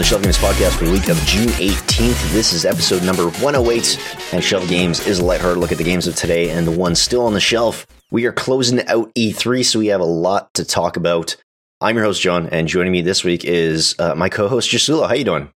the Shelved Games Podcast for the week of June 18th. This is episode number 108, and Shelved Games is a lighthearted look at the games of today and the ones still on the shelf. We are closing out E3, so we have a lot to talk about. I'm your host, John, and joining me this week is uh, my co-host, Jasula. How you doing?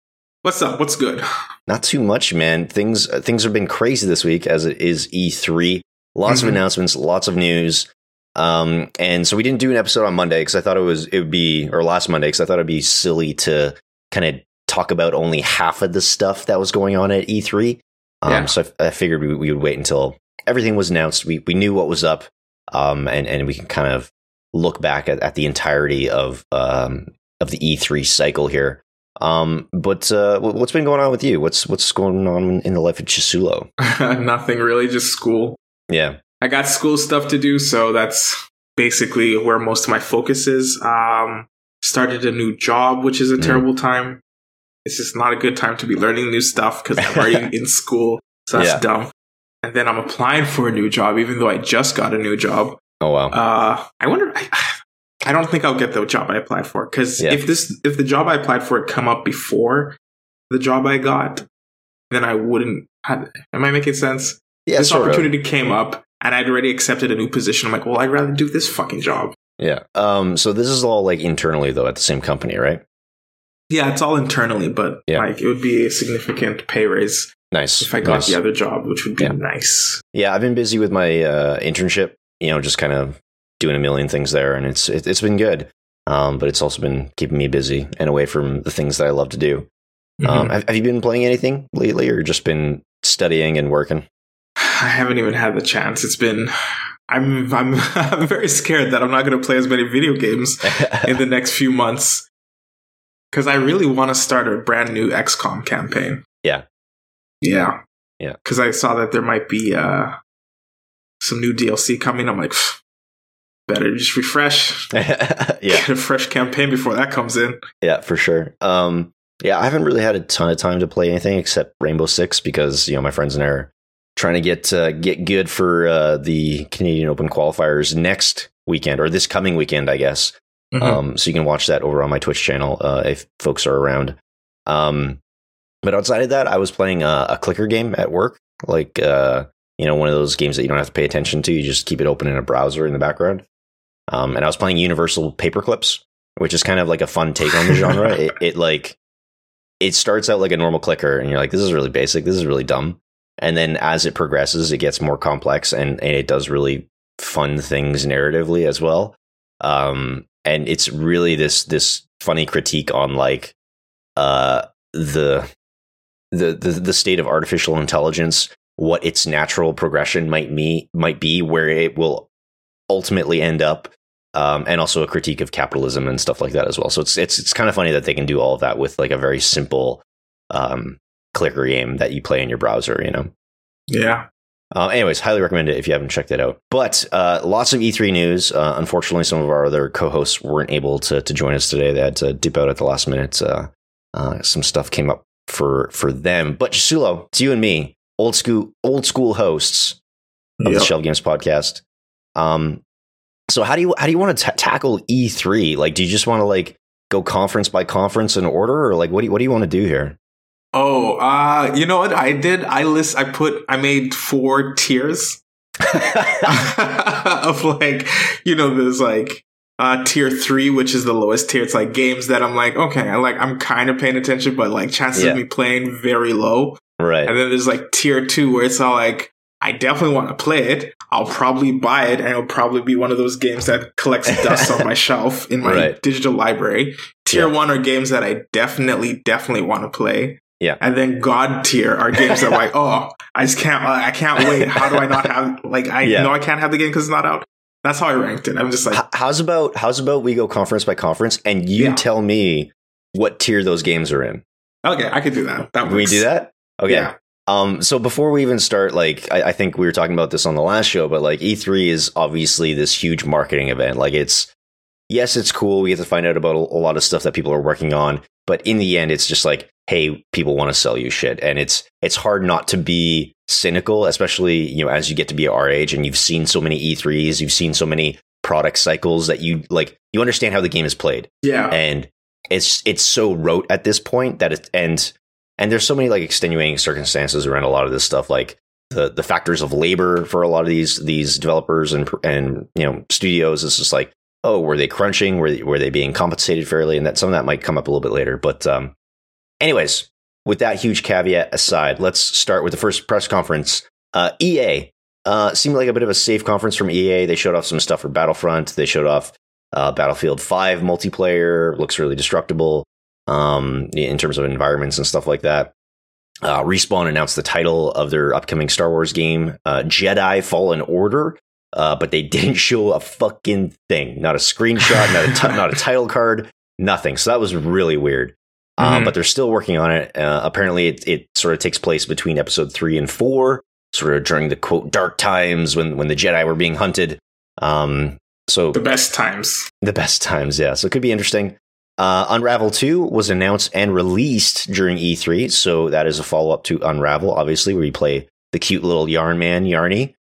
What's up? What's good? Not too much, man. Things uh, things have been crazy this week as it is E3. Lots Mhm. of announcements, lots of news. Um, and so we didn't do an episode on Monday because I thought it was it would be or last Monday because I thought it'd be silly to kind of talk about only half of the stuff that was going on at E3. Um, Yeah. so I, I figured we, we would wait until everything was announced. We we knew what was up, um, and and we can kind of look back at, at the entirety of um of the E3 cycle here. Um, but uh, what's been going on with you? What's what's going on in the life of Chisulo? Nothing really, just school. Yeah, I got school stuff to do, so that's basically where most of my focus is. Um, started a new job, which is a Mhm. terrible time. It's just not a good time to be learning new stuff because I'm already in school, so that's Yeah. dumb. And then I'm applying for a new job, even though I just got a new job. Oh wow. Uh, I wonder. I, I don't think I'll get the job I applied for because Yeah. if this, if the job I applied for had come up before the job I got, then I wouldn't. Have, am I making sense? yeah, this sort of. opportunity came up, and I'd already accepted a new position. I'm like, well, I'd rather do this fucking job. Yeah. Um. So this is all like internally though at the same company, right? Yeah, it's all internally, but Yeah. like it would be a significant pay raise Nice. if I got nice. the other job, which would be Yeah. nice. Yeah, I've been busy with my uh, internship. You know, just kind of doing a million things there, and it's it, it's been good. Um, but it's also been keeping me busy and away from the things that I love to do. Um, Mhm. have, have you been playing anything lately, or just been studying and working? I haven't even had the chance. It's been. I'm I'm I'm very scared that I'm not going to play as many video games in the next few months because I really want to start a brand new XCOM campaign. Yeah. Yeah. Yeah. Because I saw that there might be uh, some new DLC coming. I'm like, better just refresh, yeah, get a fresh campaign before that comes in. yeah, for sure. Um, yeah, I haven't really had a ton of time to play anything except Rainbow Six because you know my friends and I are trying to get uh, get good for uh, the Canadian Open qualifiers next weekend or this coming weekend, I guess. Mhm. Um, so you can watch that over on my Twitch channel uh, if folks are around. Um, but outside of that, I was playing a, a clicker game at work, like uh, you know one of those games that you don't have to pay attention to. You just keep it open in a browser in the background. Um, and I was playing Universal Paperclips, which is kind of like a fun take on the genre. It, it like it starts out like a normal clicker, and you're like, this is really basic, this is really dumb. And then as it progresses, it gets more complex, and, and it does really fun things narratively as well. Um, and it's really this this funny critique on like uh the the the, the state of artificial intelligence what its natural progression might me might be where it will ultimately end up um, and also a critique of capitalism and stuff like that as well so it's it's it's kind of funny that they can do all of that with like a very simple um clicker game that you play in your browser you know Yeah. uh, anyways, highly recommend it if you haven't checked it out. But uh, lots of E3 news. Uh, unfortunately, some of our other co-hosts weren't able to to join us today. They had to dip out at the last minute. Uh, uh, some stuff came up for for them. But Jasulo, it's you and me, old school old school hosts of Yep. the Shelved Games podcast. Um, so how do you how do you want to ta tackle E3? Like, do you just want to like go conference by conference in order, or like what do you, what do you want to do here? Oh, uh, you know what I did? I list. I put. I made four tiers of like, you know, there's like uh tier three, which is the lowest tier. It's like games that I'm like, okay, I like I'm kind of paying attention, but like chances Yeah. of me playing very low. right. And then there's like tier two where it's all like, I definitely want to play it. I'll probably buy it, and it'll probably be one of those games that collects dust on my shelf in my Right. digital library. Tier Yeah. one are games that I definitely, definitely want to play. Yeah. And then God tier are games that like, oh, I just can't, I can't wait. How do I not have, like, I Yeah. know I can't have the game because it's not out. That's how I ranked it. I'm just like, how's about how's about we go conference by conference and you Yeah. tell me what tier those games are in? okay, I could do that. That Can we do that? Okay. Yeah. Um, so before we even start, like I, I think we were talking about this on the last show, but like E3 is obviously this huge marketing event. Like it's yes, it's cool. We get to find out about a lot of stuff that people are working on, but in the end, it's just like, hey, people want to sell you shit, and it's it's hard not to be cynical, especially you know as you get to be our age and you've seen so many E3s, you've seen so many product cycles that you like you understand how the game is played Yeah. and it's it's so rote at this point that it and and there's so many like extenuating circumstances around a lot of this stuff, like the the factors of labor for a lot of these these developers and and you know studios. It's just like, oh, were they crunching? Were they, were they being compensated fairly? And that some of that might come up a little bit later. But um, anyways, with that huge caveat aside, let's start with the first press conference. Uh, EA uh, seemed like a bit of a safe conference from EA. They showed off some stuff for Battlefront. They showed off uh, Battlefield 5 multiplayer. Looks really destructible um, in terms of environments and stuff like that. Uh, Respawn announced the title of their upcoming Star Wars game, uh, Jedi Fallen Order, uh, but they didn't show a fucking thing. Not a screenshot, not a t- not a title card, nothing. So that was really weird. Um, mm-hmm. but they're still working on it. Uh, apparently, it, it sort of takes place between episode three and four, sort of during the quote dark times when when the Jedi were being hunted. Um, so the best times, the best times, yeah. So it could be interesting. Uh, Unravel 2 was announced and released during E3, so that is a follow up to Unravel, obviously, where you play the cute little yarn man, Yarny.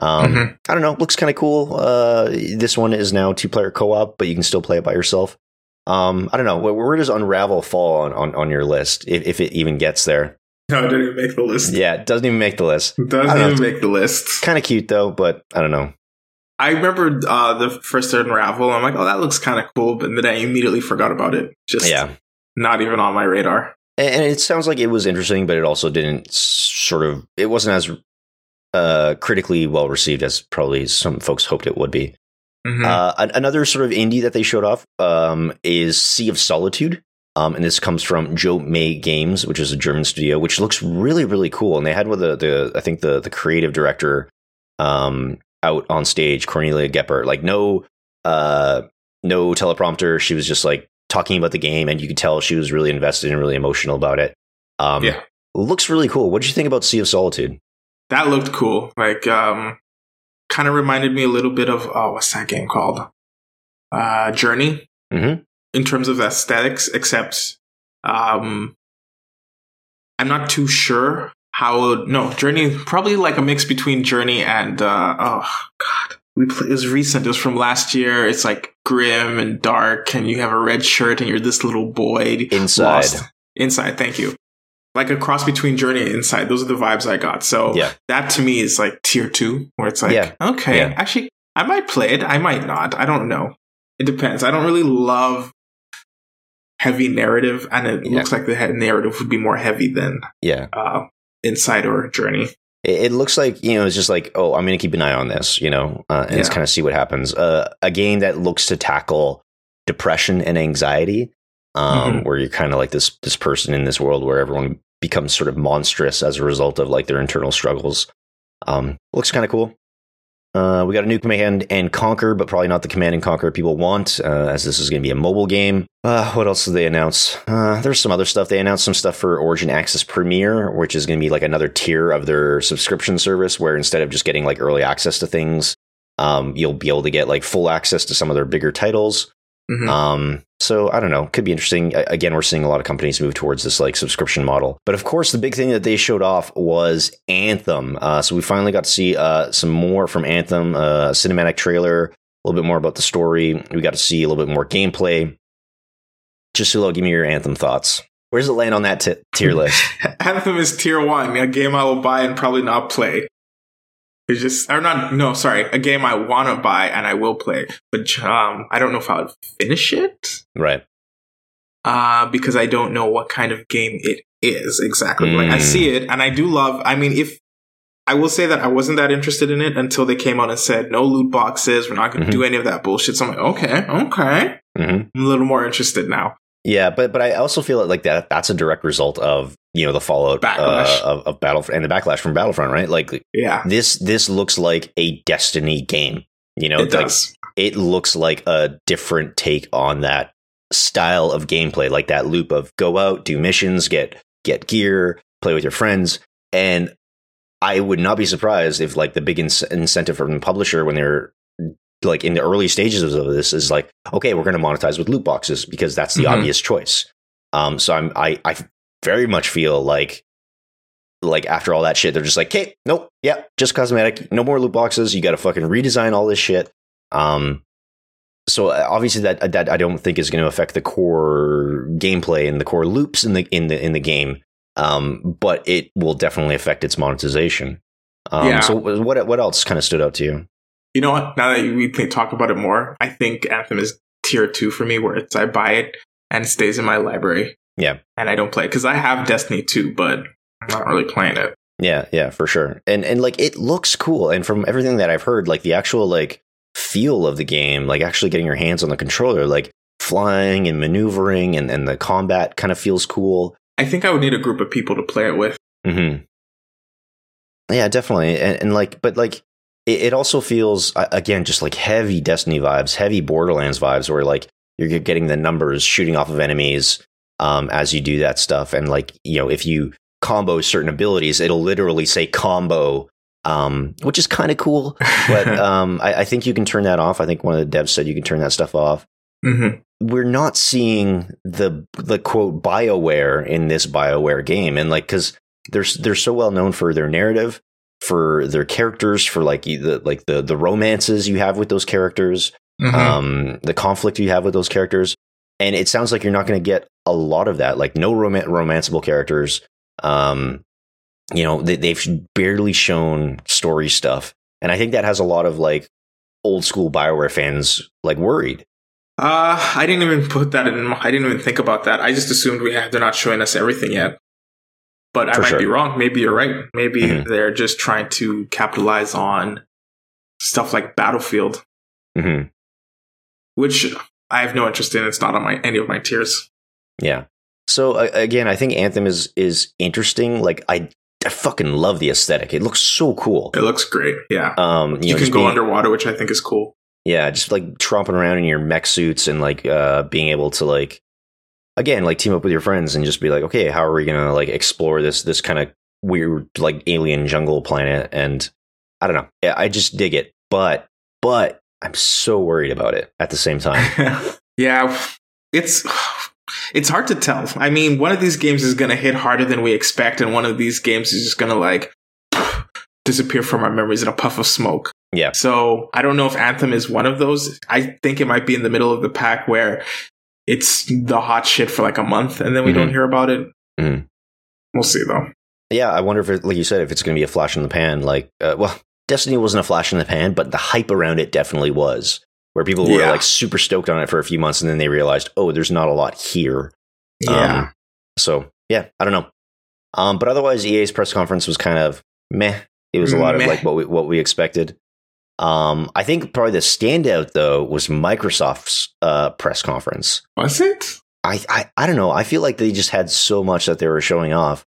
Um, mm-hmm. I don't know, looks kind of cool. Uh, this one is now two player co op, but you can still play it by yourself. Um, I don't know, where, where, does Unravel fall on, on, on your list, if, if, it even gets there? No, it didn't even make the list. Yeah, it doesn't even make the list. It doesn't even make the list. Kind of cute though, but I don't know. I remember uh, the first Unravel. I'm like, oh, that looks kind of cool, but then I immediately forgot about it. Just yeah, not even on my radar. And it sounds like it was interesting, but it also didn't sort of. It wasn't as uh, critically well received as probably some folks hoped it would be. Mm-hmm. Uh, another sort of indie that they showed off um, is Sea of Solitude. Um, and this comes from Jo-Mei Games, which is a German studio, which looks really, really cool. And they had with the, the I think the the creative director um, out on stage, Cornelia Geppert. Like no uh no teleprompter. She was just like talking about the game and you could tell she was really invested and really emotional about it. Um yeah. looks really cool. What did you think about Sea of Solitude? That looked cool. Like um kind of reminded me a little bit of oh what's that game called? Uh Journey. Mm-hmm. In terms of aesthetics, except um I'm not too sure how no journey probably like a mix between journey and uh oh god we play, it was recent it was from last year it's like grim and dark and you have a red shirt and you're this little boy inside lost. inside thank you like a cross between journey and inside those are the vibes i got so yeah. that to me is like tier two where it's like yeah. okay yeah. actually i might play it i might not i don't know it depends i don't really love heavy narrative and it looks like the narrative would be more heavy than yeah uh, inside or journey. It, looks like you know it's just like oh I'm going to keep an eye on this you know uh, and just kind of see what happens. Uh, a game that looks to tackle depression and anxiety, um, mm-hmm. where you're kind of like this this person in this world where everyone becomes sort of monstrous as a result of like their internal struggles. Um, looks kind of cool. Uh, we got a new Command and Conquer, but probably not the Command and Conquer people want, uh, as this is going to be a mobile game. Uh, what else did they announce? Uh, there's some other stuff. They announced some stuff for Origin Access Premier, which is going to be like another tier of their subscription service, where instead of just getting like early access to things, um, you'll be able to get like full access to some of their bigger titles. Mm-hmm. Um, so I don't know, could be interesting. Again, we're seeing a lot of companies move towards this like subscription model. But of course, the big thing that they showed off was Anthem. Uh, so we finally got to see uh, some more from Anthem, uh, a cinematic trailer, a little bit more about the story. We got to see a little bit more gameplay. Jasulo, give me your Anthem thoughts. Where does it land on that t- tier list? Anthem is tier one, a game I will buy and probably not play. It's just, or not, no, sorry, a game I want to buy and I will play, but um, I don't know if I'll finish it. Right. Uh, because I don't know what kind of game it is exactly. Mm. Like, I see hmm. it and I do love, I mean, if, I will say that I wasn't that interested in it until they came out and said, no loot boxes, we're not going to mm-hmm. do any of that bullshit. So I'm like, okay, okay. Mm-hmm. I'm a little more interested now. Yeah, but but I also feel like that that's a direct result of you know the fallout uh, of, of Battle and the backlash from Battlefront, right? Like, yeah, this this looks like a Destiny game. You know, it like, does. It looks like a different take on that style of gameplay, like that loop of go out, do missions, get get gear, play with your friends, and I would not be surprised if like the big in- incentive from the publisher when they're like in the early stages of this is like, okay, we're going to monetize with loot boxes because that's the mm-hmm. obvious choice. Um, so I'm, I, I very much feel like, like after all that shit, they're just like, okay, nope, yeah, just cosmetic, no more loot boxes. You got to fucking redesign all this shit. Um, so uh, obviously that that I don't think is going to affect the core gameplay and the core loops in the in the in the game. Um, but it will definitely affect its monetization. Um, Yeah. So what what else kind of stood out to you? You know what? Now that we think, talk about it more, I think Anthem is tier two for me, where it's I buy it and it stays in my library. Yeah. and I don't play because I have Destiny 2, but I'm not really playing it. Yeah, yeah, for sure. And and like it looks cool. And from everything that I've heard, like the actual like feel of the game, like actually getting your hands on the controller, like flying and maneuvering and, and the combat kind of feels cool. I think I would need a group of people to play it with. Mm-hmm. Yeah, definitely. And, and like, but like, it, it also feels again just like heavy Destiny vibes, heavy Borderlands vibes, where like you're getting the numbers shooting off of enemies um, as you do that stuff, and like you know, if you combo certain abilities, it'll literally say combo. Um, which is kind of cool, but um, I, I think you can turn that off. I think one of the devs said you can turn that stuff off hmm we're not seeing the the quote Bioware in this Bioware game, and like because they're they're so well known for their narrative, for their characters, for like the like the the romances you have with those characters, Mm-hmm. um, the conflict you have with those characters, and it sounds like you're not going to get a lot of that. Like no rom- romanceable characters. Um, you know they, they've barely shown story stuff, and I think that has a lot of like old school Bioware fans like worried. Uh, I didn't even put that in. I didn't even think about that. I just assumed we have, they're not showing us everything yet. But I might sure. be wrong. Maybe you're right. Maybe Mhm. they're just trying to capitalize on stuff like Battlefield, hmm which I have no interest in. It's not on my any of my tiers. Yeah. So uh, again, I think Anthem is is interesting. Like I, I fucking love the aesthetic. It looks so cool. It looks great. Yeah, Um, you, you, know, can go being- underwater, which I think is cool. Yeah, just like tromping around in your mech suits and like uh being able to like again like team up with your friends and just be like, okay, how are we gonna like explore this this kind of weird like alien jungle planet? And I don't know. I just dig it, but but I'm so worried about it at the same time. yeah, it's it's hard to tell. I mean, one of these games is going to hit harder than we expect, and one of these games is just going to like disappear from our memories in a puff of smoke. Yeah. So I don't know if Anthem is one of those. I think it might be in the middle of the pack where it's the hot shit for like a month, and then we don't Mhm. hear about it. Mhm. We'll see though. Yeah, I wonder if, it, like you said, if it's going to be a flash in the pan. Like, uh, well, Destiny wasn't a flash in the pan, but the hype around it definitely was. Where people were Yeah. like super stoked on it for a few months, and then they realized, oh, there's not a lot here. Um, so yeah, I don't know. Um, but otherwise, EA's press conference was kind of meh. It was a lot Meh. of like what we what we expected. Um, I think probably the standout though was Microsoft's uh, press conference. was it? I, I I don't know. I feel like they just had so much that they were showing off.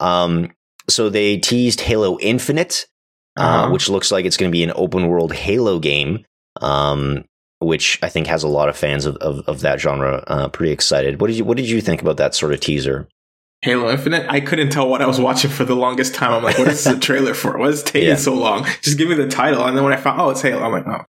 Um, so they teased Halo Infinite, uh, Uh-huh. which looks like it's going to be an open world Halo game. Um, which I think has a lot of fans of, of, of that genre uh, pretty excited. What did you What did you think about that sort of teaser? Halo Infinite. I couldn't tell what I was watching for the longest time. I'm like, what is the trailer for? What is taking Yeah. so long? Just give me the title. And then when I found, oh, it's Halo, I'm like, oh,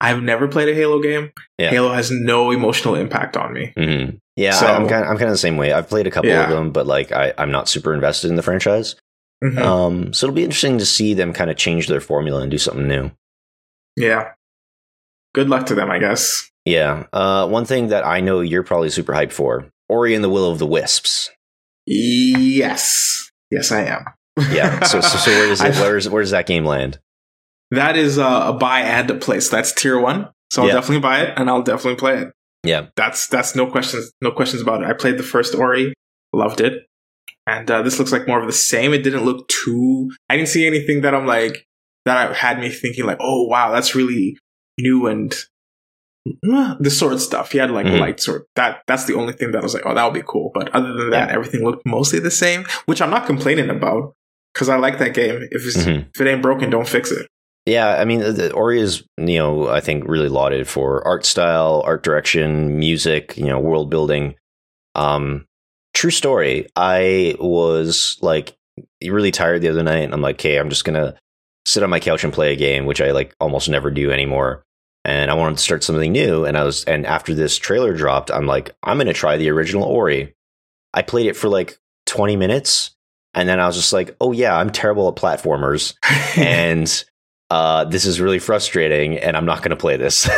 I've never played a Halo game. Yeah. Halo has no emotional impact on me. hmm Yeah, So- I'm kind of, I'm kind of the same way. I've played a couple Yeah. of them, but like I, I'm not super invested in the franchise. Mhm. Um, so it'll be interesting to see them kind of change their formula and do something new. yeah. Good luck to them, I guess. Yeah. Uh, one thing that I know you're probably super hyped for: Ori and the Will of the Wisps. Yes. Yes, I am. Yeah. So, so, so where does it? I- Where, is, where does that game land? that is uh, a buy and a play. So that's tier one. So I'll Yeah. definitely buy it and I'll definitely play it. Yeah. That's that's no questions no questions about it. I played the first Ori, loved it, and uh, this looks like more of the same. It didn't look too. I didn't see anything that I'm like that had me thinking like, oh wow, that's really new and the sword stuff. He had like Mhm. a light sword. That that's the only thing that I was like, oh, that would be cool. But other than that, Yeah. everything looked mostly the same, which I'm not complaining about because I like that game. If it's, Mhm. if it ain't broken, don't fix it. Yeah, I mean, the, Ori is, you know, I think really lauded for art style, art direction, music, you know, world building. Um, true story. I was like really tired the other night, and I'm like, okay, I'm just gonna sit on my couch and play a game, which I like almost never do anymore. And I wanted to start something new, and I was, and after this trailer dropped, I'm like, I'm gonna try the original Ori. I played it for like 20 minutes, and then I was just like, oh yeah, I'm terrible at platformers and uh, this is really frustrating and I'm not going to play this. oh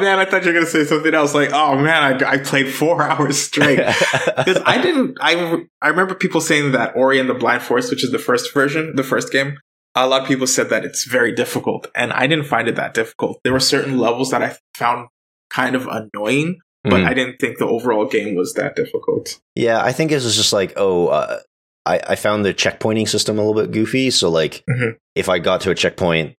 man, I thought you were gonna say something else. Like, oh man, I, I played four hours straight because I didn't. I I remember people saying that Ori and the Blind Forest, which is the first version, the first game. A lot of people said that it's very difficult, and I didn't find it that difficult. There were certain levels that I found kind of annoying, but Mhm. I didn't think the overall game was that difficult. yeah, I think it was just like, oh, uh, I, I found the checkpointing system a little bit goofy. So, like, Mhm. if I got to a checkpoint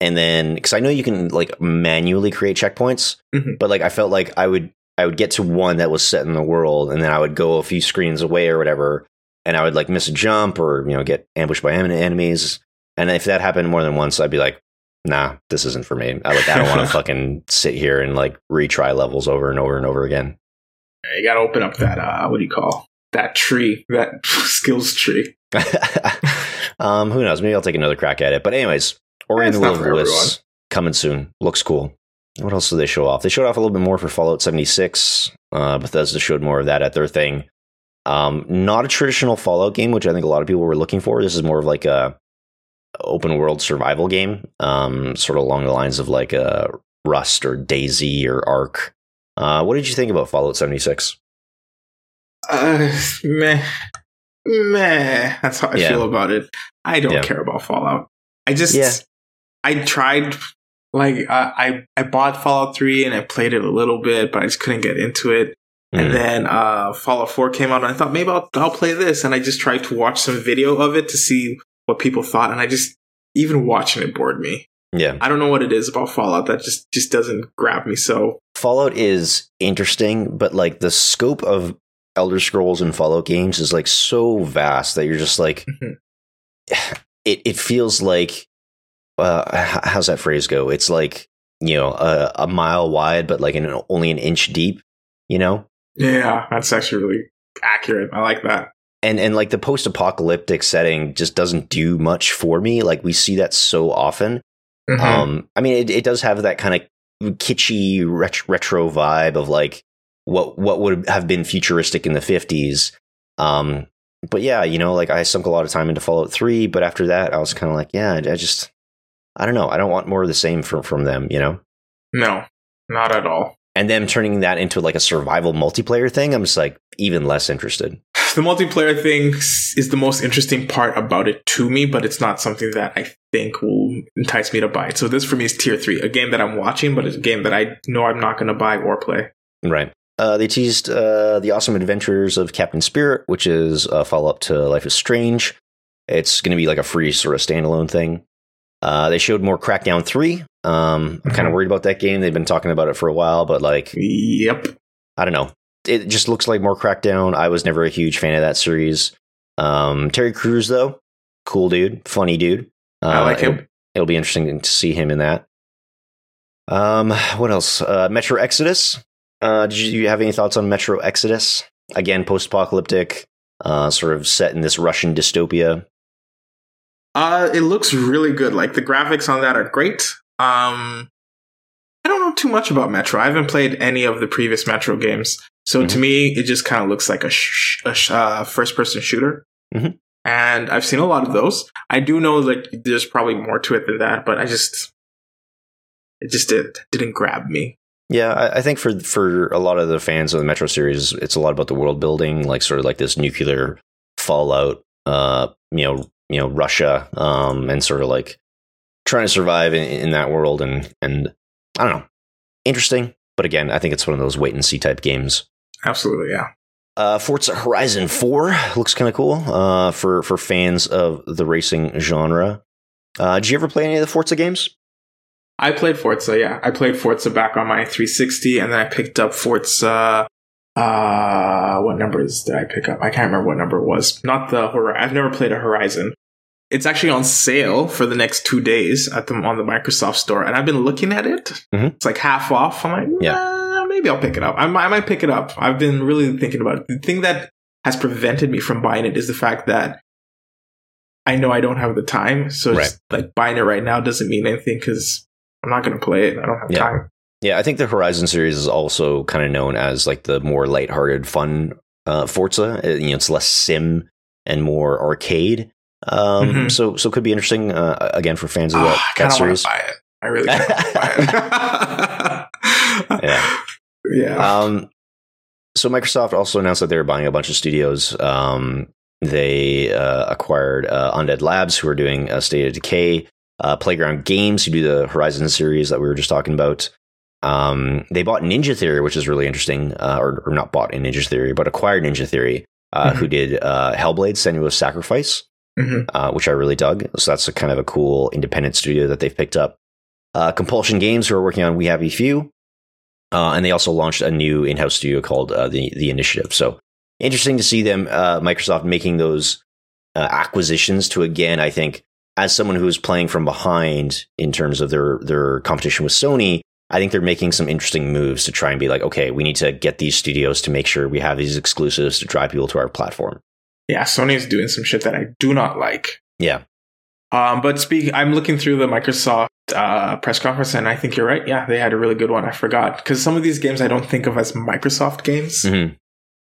and then, because I know you can like manually create checkpoints, Mhm. but like, I felt like I would, I would get to one that was set in the world and then I would go a few screens away or whatever. And I would like miss a jump or, you know, get ambushed by en- enemies. And if that happened more than once, I'd be like, nah, this isn't for me. I like, I don't want to fucking sit here and like retry levels over and over and over again. You got to open up that uh, what do you call that tree, that skills tree. um, who knows? Maybe I'll take another crack at it. But anyways, Ori and the not Will of for everyone. Coming soon. Looks cool. What else did they show off? They showed off a little bit more for Fallout 76. Uh, Bethesda showed more of that at their thing. Um, not a traditional Fallout game, which I think a lot of people were looking for. This is more of like a open world survival game, um, sort of along the lines of like a Rust or DayZ or Ark. Uh, what did you think about Fallout 76? Uh, meh, meh. That's how I Yeah. feel about it. I don't Yeah. care about Fallout. I just, Yeah. I tried, like, uh, I I bought Fallout Three and I played it a little bit, but I just couldn't get into it. And Mm. then uh, Fallout Four came out, and I thought maybe I'll I'll play this, and I just tried to watch some video of it to see what people thought, and I just even watching it bored me. Yeah. I don't know what it is about Fallout that just just doesn't grab me. So Fallout is interesting, but like the scope of Elder Scrolls and Fallout games is like so vast that you're just like Mhm. it. It feels like uh, how's that phrase go? It's like you know a, a mile wide, but like an, only an inch deep. You know, yeah, that's actually really accurate. I like that. And and like the post apocalyptic setting just doesn't do much for me. Like we see that so often. Mhm. Um, I mean, it, it does have that kind of kitschy ret- retro vibe of like what what would have been futuristic in the fifties. Um, but yeah, you know, like I sunk a lot of time into Fallout Three, but after that, I was kind of like, yeah, I I just, I don't know, I don't want more of the same from from them, you know. no, not at all. And them turning that into like a survival multiplayer thing, I'm just like even less interested. The multiplayer thing is the most interesting part about it to me, but it's not something that I think will entice me to buy it. So this for me is tier three, a game that I'm watching, but it's a game that I know I'm not going to buy or play. Right. Uh, they teased uh, the awesome adventures of Captain Spirit, which is a follow up to Life is Strange. It's going to be like a free sort of standalone thing. Uh, they showed more Crackdown 3. Um, I'm kind of worried about that game. They've been talking about it for a while, but like, Yep. I don't know. It just looks like more Crackdown. I was never a huge fan of that series. Um, Terry Crews, though, cool dude, funny dude. Uh, I like him. It'll, it'll be interesting to see him in that. Um, what else? Uh, Metro Exodus. Uh, did you have any thoughts on Metro Exodus? Again, post-apocalyptic, uh, sort of set in this Russian dystopia. Uh, it looks really good. Like the graphics on that are great. Um, I don't know too much about Metro. I haven't played any of the previous Metro games, so to Mhm. me, it just kind of looks like a, sh- a sh- uh, first-person shooter. Mhm. And I've seen a lot of those. I do know like there's probably more to it than that, but I just it just did, didn't grab me. Yeah, I, I think for for a lot of the fans of the Metro series, it's a lot about the world building, like sort of like this nuclear fallout. Uh, you know, you know, Russia, um, and sort of like trying to survive in, in that world, and and I don't know, interesting. But again, I think it's one of those wait and see type games. Absolutely, yeah. Uh, Forza Horizon Four looks kind of cool. Uh, for for fans of the racing genre. Uh, did you ever play any of the Forza games? I played Forza, yeah. I played Forza back on my 360, and then I picked up Forza. Uh, what numbers did I pick up? I can't remember what number it was. Not the Hor- I've never played a Horizon. It's actually on sale for the next two days at the on the Microsoft Store, and I've been looking at it. Mhm. It's like half off. I'm like, yeah, maybe I'll pick it up. I might, I might pick it up. I've been really thinking about it. The thing that has prevented me from buying it is the fact that I know I don't have the time. So it's like buying it right now doesn't mean anything because I'm not going to play it. I don't have Yeah. time. Yeah, I think the Horizon series is also kind of known as like the more lighthearted, fun uh, Forza. Uh, You know, it's less sim and more arcade. Um, Mhm. So so could be interesting uh, again for fans of Oh, that, I that kind of want series. buy it. I really want to buy it. Yeah. Yeah. Um, so Microsoft also announced that they were buying a bunch of studios. Um, they uh, acquired uh, Undead Labs, who are doing uh, State of Decay, uh, Playground Games, who do the Horizon series that we were just talking about. Um, they bought Ninja Theory, which is really interesting, uh, or, or not bought in Ninja Theory, but acquired Ninja Theory, uh, Mhm. who did uh, Hellblade: Senua's Sacrifice, Mhm. uh, which I really dug. So that's a kind of a cool independent studio that they've picked up. Uh, Compulsion Games, who are working on We Happy Few, uh, and they also launched a new in-house studio called uh, the the Initiative. So interesting to see them, uh, Microsoft, making those uh, acquisitions to again. I think as someone who is playing from behind in terms of their their competition with Sony, I think they're making some interesting moves to try and be like, okay, we need to get these studios to make sure we have these exclusives to drive people to our platform. Yeah, Sony is doing some shit that I do not like. Yeah. Um, but speak, I'm looking through the Microsoft uh, press conference, and I think you're right. Yeah, they had a really good one. I forgot because some of these games I don't think of as Microsoft games, Mhm.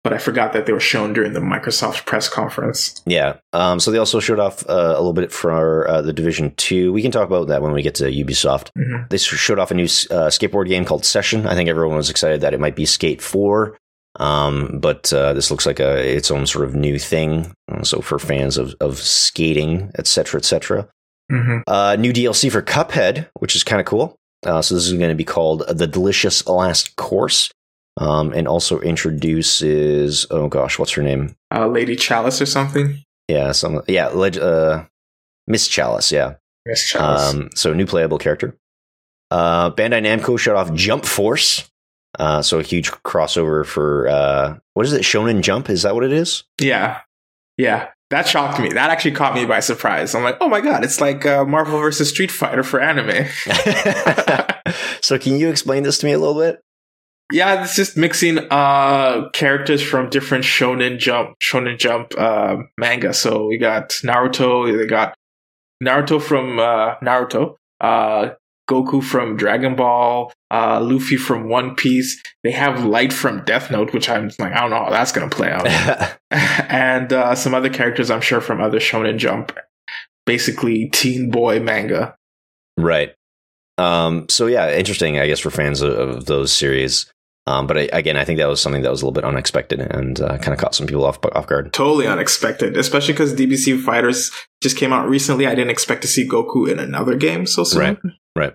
but I forgot that they were shown during the Microsoft press conference. Yeah. Um, so they also showed off uh, a little bit for uh, the Division Two. We can talk about that when we get to Ubisoft. Mhm. They showed off a new uh, skateboard game called Session. I think everyone was excited that it might be Skate Four, um, but uh, this looks like a its own sort of new thing. Uh, So for fans of of skating, etc., etc. Mhm. Uh, new DLC for Cuphead, which is kind of cool. Uh, so this is going to be called the Delicious Last Course, um, and also introduces oh gosh, what's her name? Uh, Lady Chalice or something. Yeah, some yeah, leg, uh, Miss Chalice. Yeah. Miss Chalice. Um, so new playable character. Uh, Bandai Namco shut off Jump Force. Uh, so a huge crossover for uh, what is it? Shonen Jump? Is that what it is? yeah, yeah. That shocked me. That actually caught me by surprise. I'm like, oh my god, it's like uh, Marvel versus Street Fighter for anime. so can you explain this to me a little bit? Yeah, it's just mixing uh characters from different Shonen Jump Shonen Jump uh, manga. So we got Naruto, they got Naruto from uh, Naruto, uh, Goku from Dragon Ball, uh, Luffy from One Piece. They have Light from Death Note, which I'm like, I don't know how that's gonna play out, and uh, some other characters I'm sure from other Shonen Jump, basically teen boy manga. right. Um, so yeah, interesting. I guess for fans of, of those series. Um, but I, again, I think that was something that was a little bit unexpected and uh, kind of caught some people off off guard. Totally unexpected, especially because DBC Fighters just came out recently. I didn't expect to see Goku in another game so soon. Right.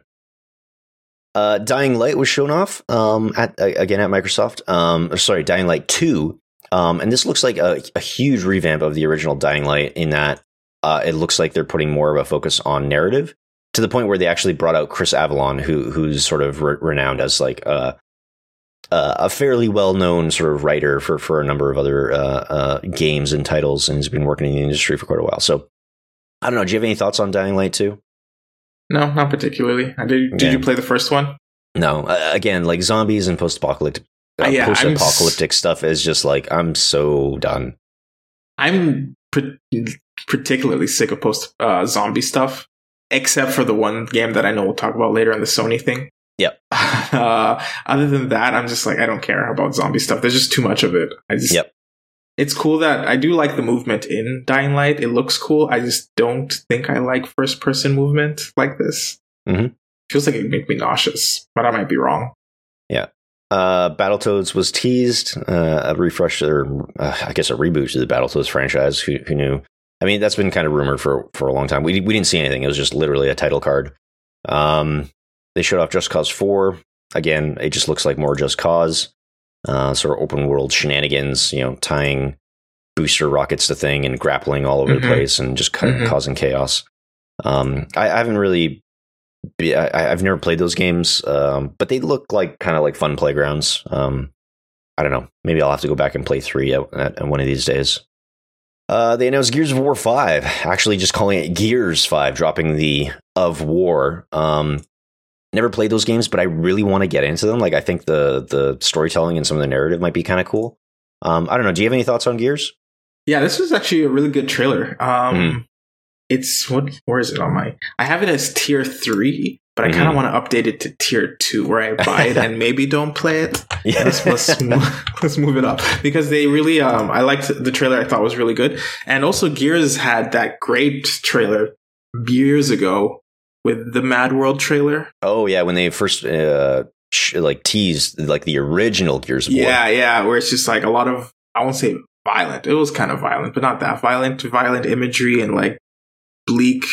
Uh, Dying Light was shown off um, at uh, again at Microsoft. Um, or sorry, Dying Light Two, um, and this looks like a, a huge revamp of the original Dying Light in that uh, it looks like they're putting more of a focus on narrative to the point where they actually brought out Chris Avellone, who who's sort of re- renowned as like a uh, a fairly well known sort of writer for for a number of other uh, uh, games and titles, and has been working in the industry for quite a while. So. I don't know. Do you have any thoughts on Dying Light 2? No, not particularly. Did, did Yeah. you play the first one? No, uh, again, like zombies and post-apocalyptic, uh, Uh, yeah, I'm s- post-apocalyptic stuff is just like I'm so done. I'm par- particularly sick of post uh, zombie stuff, except for the one game that I know we'll talk about later on the Sony thing. Yep. Uh, other than that, I'm just like I don't care about zombie stuff. There's just too much of it. I just Yep. It's cool that I do like the movement in Dying Light. It looks cool. I just don't think I like first person movement like this. Mhm. Feels like it make me nauseous, but I might be wrong. Yeah. Uh, Battletoads was teased, uh, a refresh or uh, I guess a reboot to the Battletoads franchise. Who, who knew? I mean, that's been kind of rumored for for a long time. We we didn't see anything. It was just literally a title card. Um, they showed off Just Cause Four. Again, it just looks like more Just Cause, uh, sort of open world shenanigans. You know, tying booster rockets to thing and grappling all over Mhm. the place and just kind of Mhm. causing chaos. Um, I, I haven't really. be- I, I've never played those games, um, but they look like kind of like fun playgrounds. Um, I don't know. Maybe I'll have to go back and play three at, at one of these days. Uh, they announced Gears of War Five, actually just calling it Gears Five, dropping the of War. Um, never played those games, but I really want to get into them. Like I think the the storytelling and some of the narrative might be kind of cool. Um, I don't know. Do you have any thoughts on Gears? Yeah, this was actually a really good trailer. Um, Mhm. It's what? Where is it on my? I have it as tier three, but I kind of Mhm. want to update it to tier two, where I buy it and maybe don't play it. Yeah. let's, let's, move, let's move it up because they really um i liked the trailer i thought was really good and also gears had that great trailer years ago with the mad world trailer oh yeah, when they first uh, sh- like teased like the original Gears of War. yeah yeah where it's just like a lot of i won't say violent it was kind of violent but not that violent violent imagery and like bleak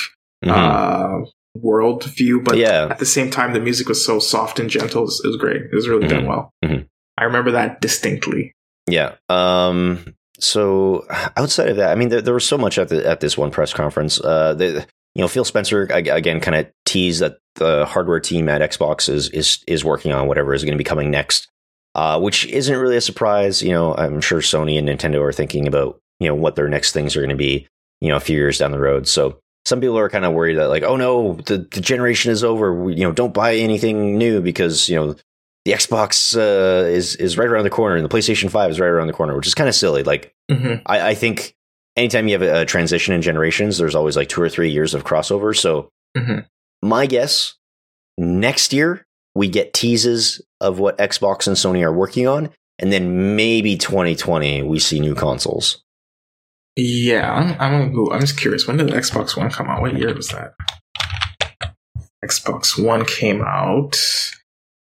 Mhm. uh world view but Yeah. at the same time the music was so soft and gentle it was, it was great it was really done Mhm. well Mhm. i remember that distinctly Yeah. Um. So outside of that, I mean, there, there was so much at the at this one press conference. Uh, the, you know, Phil Spencer again kind of teased that the hardware team at Xbox is is is working on whatever is going to be coming next. Uh, which isn't really a surprise. You know, I'm sure Sony and Nintendo are thinking about you know what their next things are going to be. You know, a few years down the road. So some people are kind of worried that like, oh no, the, the generation is over. We, you know, don't buy anything new because you know the Xbox uh, is is right around the corner and the PlayStation Five is right around the corner, which is kind of silly. Like mm-hmm. I, I think anytime you have a, a transition in generations, there's always like two or three years of crossover. So Mhm. my guess, next year we get teases of what Xbox and Sony are working on, and then maybe 2020 we see new consoles. Yeah, I'm, I'm gonna go. I'm just curious. When did the Xbox One come out? What year was that? Xbox One came out.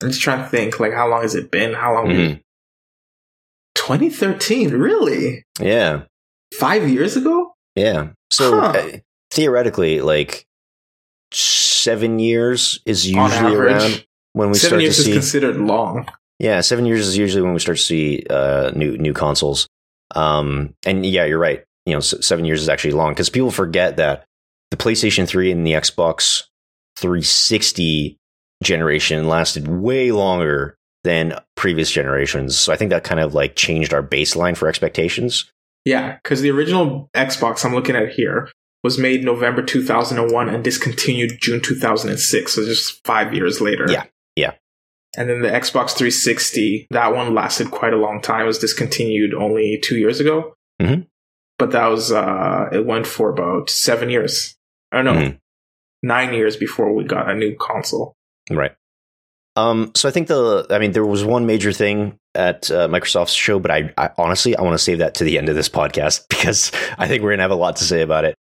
I'm just trying to think. Like, how long has it been? How long? Mhm. 2013. Really? Yeah, Five years ago? yeah. So Huh. uh, theoretically, like seven years is usually around when we Seven start to is see. considered long. Yeah, seven years is usually when we start to see uh, new new consoles. Um, and yeah, you're right. You know, seven years is actually long because people forget that the PlayStation 3 and the Xbox 360 generation lasted way longer than previous generations. So I think that kind of like changed our baseline for expectations. Yeah, because the original Xbox I'm looking at here was made November 2001 and discontinued June 2006. So just five years later. Yeah, yeah. And then the Xbox 360, that one lasted quite a long time. It was discontinued only two years ago. Mhm. But that was, uh, it went for about seven years. I don't know, nine years before we got a new console. Right. Um, so I think the, I mean, there was one major thing at uh, Microsoft's show, but I, I honestly, I want to save that to the end of this podcast because I think we're going to have a lot to say about it.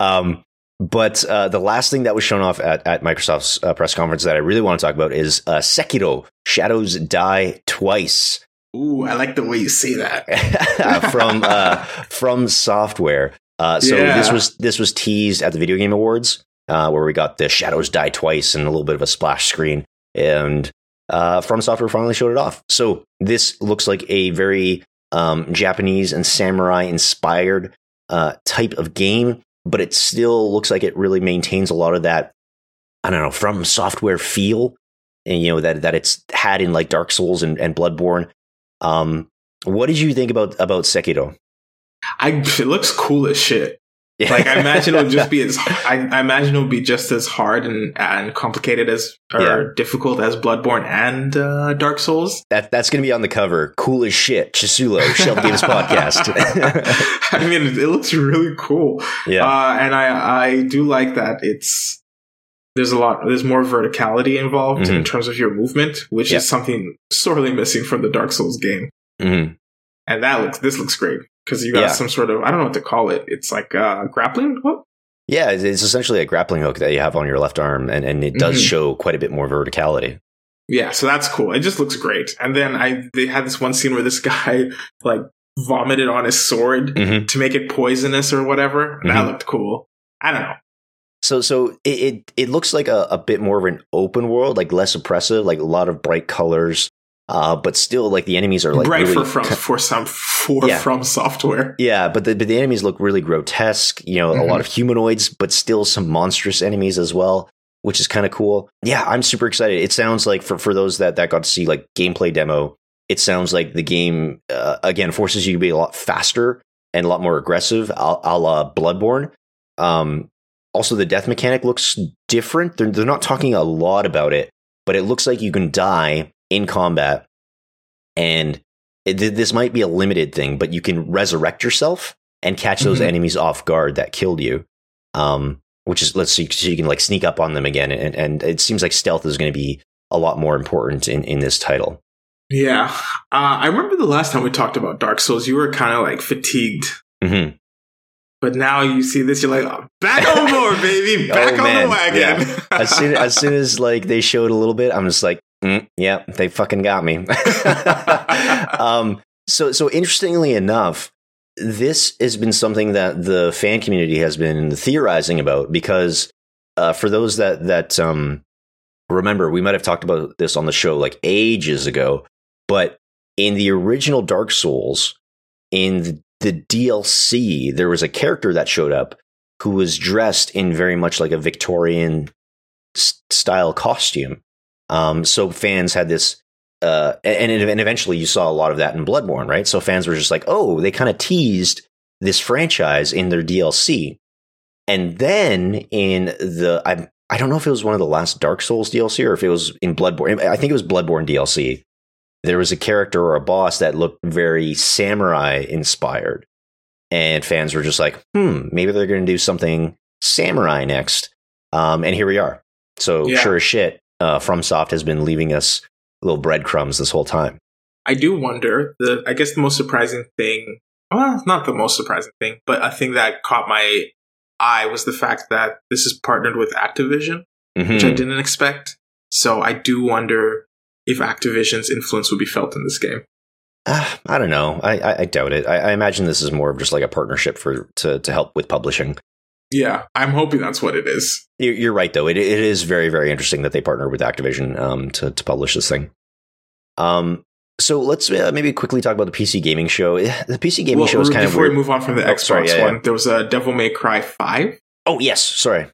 Um, but uh, the last thing that was shown off at, at Microsoft's uh, press conference that I really want to talk about is uh, Sekiro Shadows Die Twice Ooh, I like the way you say that. from uh, from software. Uh, so Yeah. this was this was teased at the Video Game Awards, uh, where we got the Shadows Die Twice and a little bit of a splash screen, and uh, From Software finally showed it off. So this looks like a very um, Japanese and samurai inspired uh, type of game, but it still looks like it really maintains a lot of that I don't know From Software feel, and you know that that it's had in like Dark Souls and, and Bloodborne. Um, what did you think about about Sekiro? I, it looks cool as shit. Like I imagine it would just be as I, I imagine it would be just as hard and and complicated as or Yeah. difficult as Bloodborne and uh, Dark Souls. that that's going to be on the cover. Cool as shit. Chisulo, Shelved Games Podcast. I mean, it, looks really cool, yeah, uh, and I I do like that it's there's a lot there's more verticality involved Mhm. in terms of your movement, which Yeah. is something sorely missing from the Dark Souls game. Mhm. And that looks this looks great because you got Yeah. some sort of I don't know what to call it. It's like uh, grappling. What? yeah. It's, it's essentially a grappling hook that you have on your left arm, and and it does Mhm. show quite a bit more verticality. Yeah, so that's cool. It just looks great. And then I they had this one scene where this guy like vomited on his sword Mhm. to make it poisonous or whatever. That Mhm. looked cool. I don't know. So so it, it it looks like a, a bit more of an open world, like less oppressive, like a lot of bright colors, uh, but still like the enemies are like Bright really for from for some for Yeah. from software. Yeah, but the but the enemies look really grotesque. You know, a Mhm. lot of humanoids, but still some monstrous enemies as well, which is kind of cool. Yeah, I'm super excited. It sounds like for for those that that got to see like gameplay demo, it sounds like the game uh, again forces you to be a lot faster and a lot more aggressive, a, a la Bloodborne. Um, also, the death mechanic looks different. They're, they're not talking a lot about it, but it looks like you can die in combat, and it, this might be a limited thing, but you can resurrect yourself and catch those Mhm. enemies off guard that killed you. Um, which is let's see, so you can like sneak up on them again, and and it seems like stealth is going to be a lot more important in in this title. Yeah, uh, I remember the last time we talked about Dark Souls, you were kind of like fatigued. hmm But now you see this, you're like, oh, back on board, baby, back Oh, on man, the wagon. As soon as soon as like they showed a little bit, I'm just like, mm, yeah, they fucking got me. um, so so interestingly enough, this has been something that the fan community has been theorizing about because uh, for those that that um, remember, we might have talked about this on the show like ages ago, but in the original Dark Souls, in the, the DLC, there was a character that showed up who was dressed in very much like a Victorian s- style costume. Um, so fans had this, uh, and, and eventually you saw a lot of that in Bloodborne, right? So fans were just like, oh, they kind of teased this franchise in their DLC. And then in the, I, I don't know if it was one of the last Dark Souls DLC or if it was in Bloodborne. I think it was Bloodborne DLC. There was a character or a boss that looked very samurai inspired. And fans were just like, hmm, maybe they're going to do something samurai next. Um, and here we are. So Yeah. sure as shit, uh, FromSoft has been leaving us little breadcrumbs this whole time. I do wonder. The I guess the most surprising thing, well, not the most surprising thing, but a thing that caught my eye was the fact that this is partnered with Activision, which I didn't expect. So I do wonder if Activision's influence would be felt in this game. Ah, I don't know. I, I, I doubt it. I, I imagine this is more of just like a partnership for to, to help with publishing. Yeah, I'm hoping that's what it is. You're, you're right, though. It, it is very, very interesting that they partnered with Activision um, to, to publish this thing. Um, so let's uh, maybe quickly talk about the PC gaming show. The PC gaming well, show is kind of before weird. we move on from the Oh, Xbox sorry, yeah, one, yeah. there was a Devil May Cry Five. oh yes, sorry,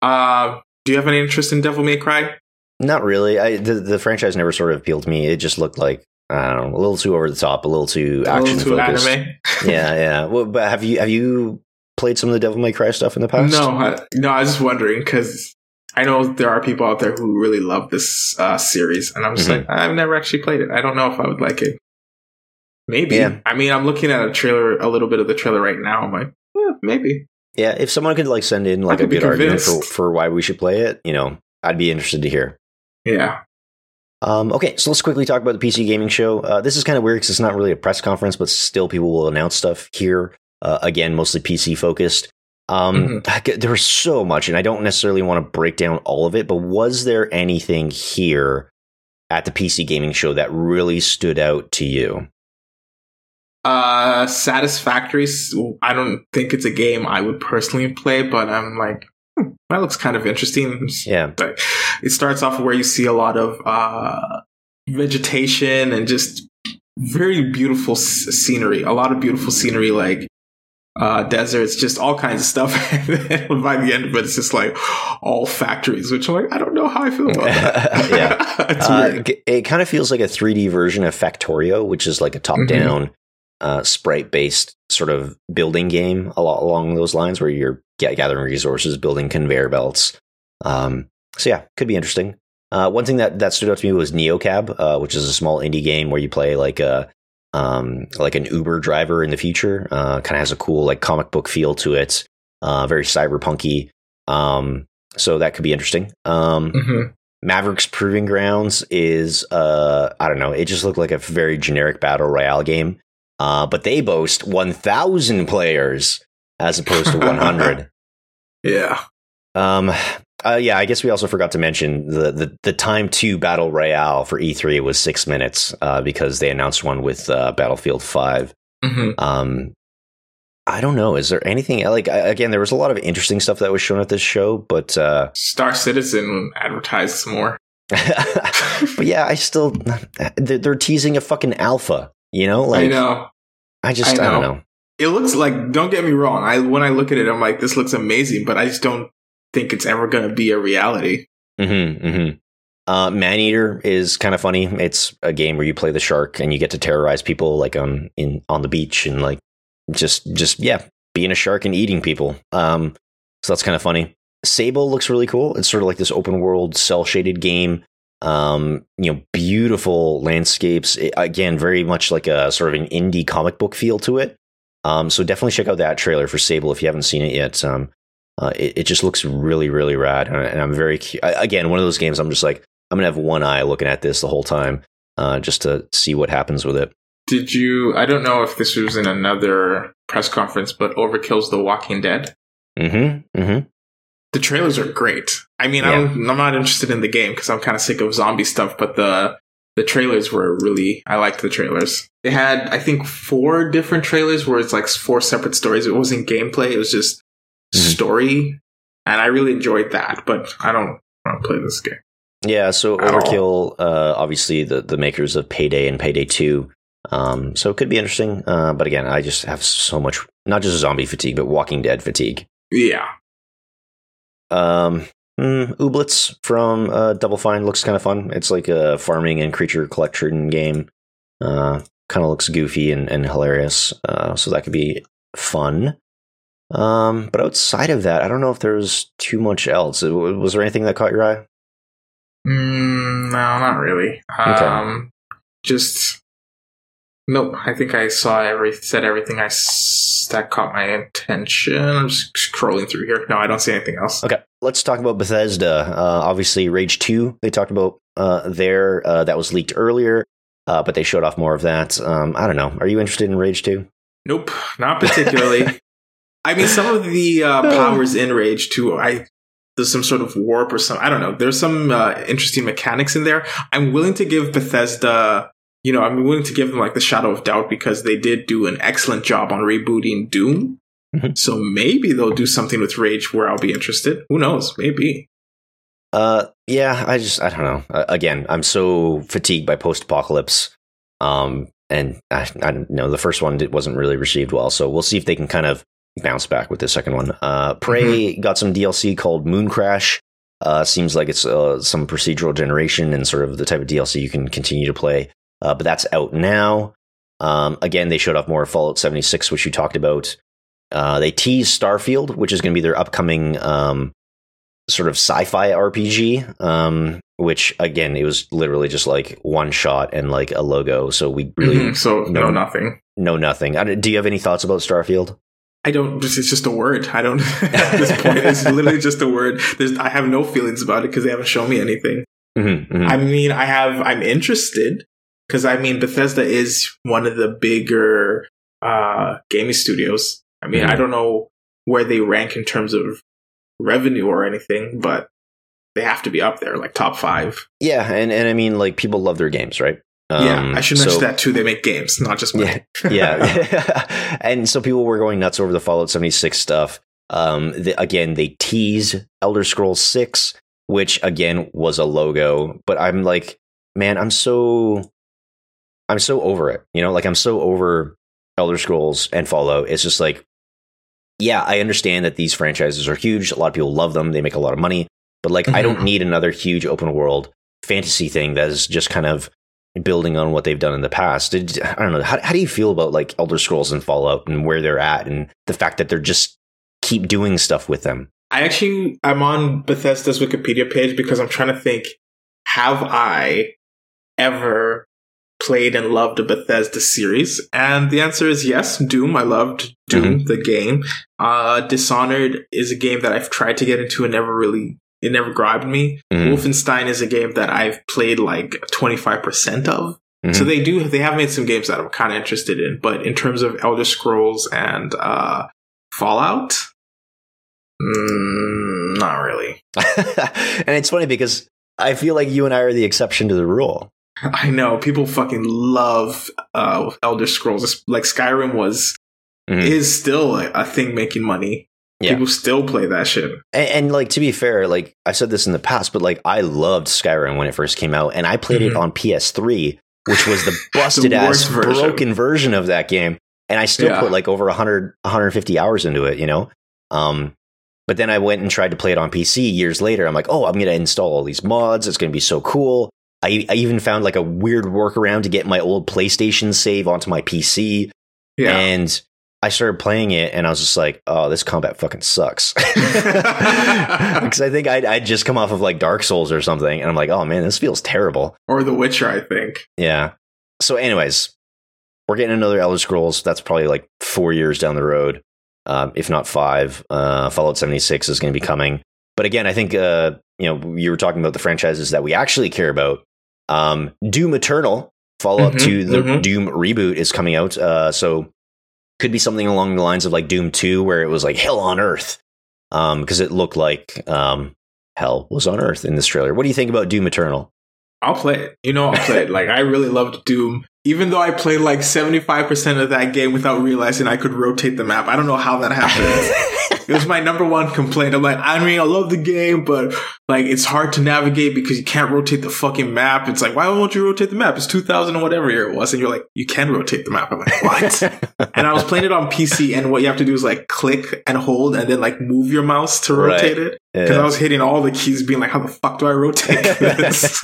Uh, do you have any interest in Devil May Cry? not really. I, the the franchise never sort of appealed to me. It just looked like I don't know, a little too over the top, a little too A action focused. anime. yeah, yeah. Well, but have you have you played some of the Devil May Cry stuff in the past? No, I, no, I was just wondering because I know there are people out there who really love this uh, series, and I'm just Mhm. like, I've never actually played it. I don't know if I would like it. Maybe. Yeah. I mean, I'm looking at a trailer, a little bit of the trailer right now. I'm like, eh, maybe. Yeah, if someone could like send in like a good argument for, for why we should play it, you know, I'd be interested to hear. Yeah. Um, okay, so let's quickly talk about the PC gaming show. Uh, this is kind of weird because it's not really a press conference, but still people will announce stuff here. Uh, again, mostly PC focused. Um, There was so much, and I don't necessarily want to break down all of it, but was there anything here at the PC gaming show that really stood out to you? Uh, Satisfactory. I don't think it's a game I would personally play, but I'm like, hmm, that looks kind of interesting. Yeah. But it starts off where you see a lot of uh, vegetation and just very beautiful s- scenery. A lot of beautiful scenery, like uh, deserts, just all kinds of stuff. and by the end of it, it's just like all factories, which I'm like, I don't know how I feel about that. Yeah. Uh, it kind of feels like a 3D version of Factorio, which is like a top down, uh, sprite based sort of building game a lot along those lines where you're ga- gathering resources, building conveyor belts. Um, so, yeah, could be interesting. Uh, one thing that, that stood out to me was Neo Cab, uh, which is a small indie game where you play like a um, like an Uber driver in the future. Uh, kind of has a cool like comic book feel to it. Uh, very cyberpunky. Um, so that could be interesting. Um, Mhm. Mavericks Proving Grounds is uh I don't know, it just looked like a very generic battle royale game. Uh but they boast 1000 players as opposed to 100. Yeah. um uh, yeah, I guess we also forgot to mention the, the, the time to battle royale for E3 was six minutes uh, because they announced one with uh, Battlefield 5. hmm Um, I don't know. Is there anything like I- again? There was a lot of interesting stuff that was shown at this show, but uh, Star Citizen advertised some more. but yeah, I still they're, they're teasing a fucking alpha. You know, like I know. I just I I, don't know. know. It looks like. Don't get me wrong. I when I look at it, I'm like, this looks amazing, but I just don't think it's ever going to be a reality. Mm-hmm, mm-hmm. Uh, Maneater is kind of funny. It's a game where you play the shark and you get to terrorize people like on in on the beach and like just just yeah, being a shark and eating people. Um, so that's kind of funny. Sable looks really cool. It's sort of like this open world cel shaded game. Um, you know, beautiful landscapes. It- again, very much like a sort of an indie comic book feel to it. Um, so definitely check out that trailer for Sable if you haven't seen it yet. Um, Uh, it, it just looks really, really rad, and, I'm very I- again one of those games. I'm just like I'm gonna have one eye looking at this the whole time, uh, just to see what happens with it. Did you? I don't know if this was in another press conference, but Overkill's The Walking Dead. Mm-hmm. Mm-hmm. The trailers are great. I mean, Yeah. don't, I'm not interested in the game because I'm kind of sick of zombie stuff, but the the trailers were really. I liked the trailers. They had, I think, four different trailers where it's like four separate stories. It wasn't gameplay; it was just Mhm. story, and I really enjoyed that. But I don't, I don't play this game. Yeah, so Overkill, uh, obviously the the makers of Payday and Payday Two, um, so it could be interesting. Uh, but again, I just have so much, not just a zombie fatigue, but Walking Dead fatigue. Yeah, Um, mm, Ooblets from uh, Double Fine looks kind of fun. It's like a farming and creature collection game. Uh, kind of looks goofy and, and hilarious. Uh, so that could be fun. Um, but outside of that, I don't know if there's too much else. Was there anything that caught your eye? Mm, no, not really. Okay. Um, just nope. I think I saw every said everything I s- that caught my attention. I'm just scrolling through here. No, I don't see anything else. Okay, let's talk about Bethesda. Uh, obviously, Rage 2, they talked about uh, there. Uh, that was leaked earlier, uh, but they showed off more of that. Um, I don't know. Are you interested in Rage 2? Nope, not particularly. I mean, some of the uh, powers in Rage 2. I there's some sort of warp or some. I don't know. There's some uh, interesting mechanics in there. I'm willing to give Bethesda. You know, I'm willing to give them like the shadow of doubt because they did do an excellent job on rebooting Doom. Mhm. So maybe they'll do something with Rage where I'll be interested. Who knows? Maybe. Uh, yeah, I just, I don't know. Uh, again, I'm so fatigued by post apocalypse. Um, and I, I don't know, the first one did, wasn't really received well. So we'll see if they can kind of bounce back with the second one. Uh, Prey got some DLC called Mooncrash. Uh, seems like it's uh, some procedural generation and sort of the type of DLC you can continue to play. Uh, but that's out now. Um, again, they showed off more Fallout 76, which you talked about. Uh, they teased Starfield, which is going to be their upcoming um, sort of sci-fi RPG. Um, which again, it was literally just like one shot and like a logo. So we really Mhm, So no. no, nothing. know nothing. I do you have any thoughts about Starfield? I don't. It's just a word. I don't. at this point, it's literally just a word. There's. I have no feelings about it because they haven't shown me anything. Mm-hmm, I mean, I have. I'm interested because I mean, Bethesda is one of the bigger uh, gaming studios. I mean, Mhm. I don't know where they rank in terms of revenue or anything, but they have to be up there, like top five. yeah, and and I mean, like people love their games, right? Yeah, Um, I should so- mention that too. They make games, not just money. yeah. and so people were going nuts over the Fallout 76 stuff. Um, the, again, they tease Elder Scrolls 6, which again was a logo, but I'm like, man, I'm so, I'm so over it. You know, like I'm so over Elder Scrolls and Fallout. It's just like, yeah, I understand that these franchises are huge. A lot of people love them. They make a lot of money, but like, I don't Mhm. need another huge open world fantasy thing that is just kind of building on what they've done in the past. Did, I don't know. How, how do you feel about like Elder Scrolls and Fallout and where they're at and the fact that they're just keep doing stuff with them? I actually I'm on Bethesda's Wikipedia page because I'm trying to think have I ever played and loved a Bethesda series? And the answer is yes, Doom. I loved Doom the game. Uh Dishonored is a game that I've tried to get into and never really it never grabbed me. Mhm. Wolfenstein is a game that I've played like 25% of. Mhm. So they do they have made some games that I'm kind of interested in, but in terms of Elder Scrolls and uh Fallout, mm, not really. and it's funny because I feel like you and I are the exception to the rule. I know people fucking love uh, Elder Scrolls. Like Skyrim was Mhm. is still a, a thing making money. Yeah. People still play that shit. And, and like to be fair, like I've said this in the past, but like I loved Skyrim when it first came out, and I played it Mhm. on PS3, which was the busted ass version. broken version of that game, and I still Yeah. put like over 100, 150 hours into it, you know. Um, but then I went and tried to play it on PC years later. I'm like, oh, I'm gonna install all these mods. It's gonna be so cool. I, I even found like a weird workaround to get my old PlayStation save onto my PC. Yeah. And I started playing it and I was just like, oh, this combat fucking sucks. Because I think I'd, I'd just come off of like Dark Souls or something. And I'm like, oh man, this feels terrible. or The Witcher, I think. Yeah. So, anyways, we're getting another Elder Scrolls. That's probably like four years down the road. um, if not five. Uh, Fallout 76 is going to be coming. But again, I think uh, you know you were talking about the franchises that we actually care about. Um, Doom Eternal, follow up Mhm, to the mhm. Doom reboot, is coming out. Uh, so could be something along the lines of like Doom 2, where it was like hell on earth, because it looked like um, hell was on earth in this trailer. What do you think about Doom Eternal? I'll play it. You know, I'll play it. Like I really loved Doom, even though I played like seventy five percent of that game without realizing I could rotate the map. I don't know how that happened. it was my number one complaint. I'm like, I mean, I love the game, but like it's hard to navigate because you can't rotate the fucking map. It's like, why won't you rotate the map? It's 2000 or whatever year it was, and you're like, you can rotate the map. I'm like, what? and I was playing it on PC, and what you have to do is like click and hold, and then like move your mouse to Right. rotate it. Because I was hitting all the keys, being like, how the fuck do I rotate this?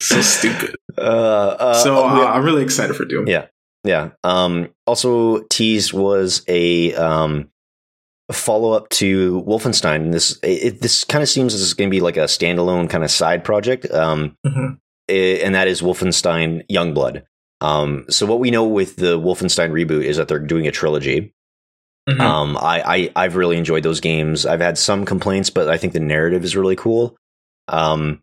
so stupid. uh, uh, so uh, uh, I'm really excited for Doom. Yeah. Yeah. Um, also teased was a um, follow up to Wolfenstein. This it, this kind of seems this is going to be like a standalone kind of side project. Um, Mhm. i- and that is Wolfenstein Youngblood. Um, so what we know with the Wolfenstein reboot is that they're doing a trilogy. Mhm. Um, I, I I've really enjoyed those games. I've had some complaints, but I think the narrative is really cool. Um,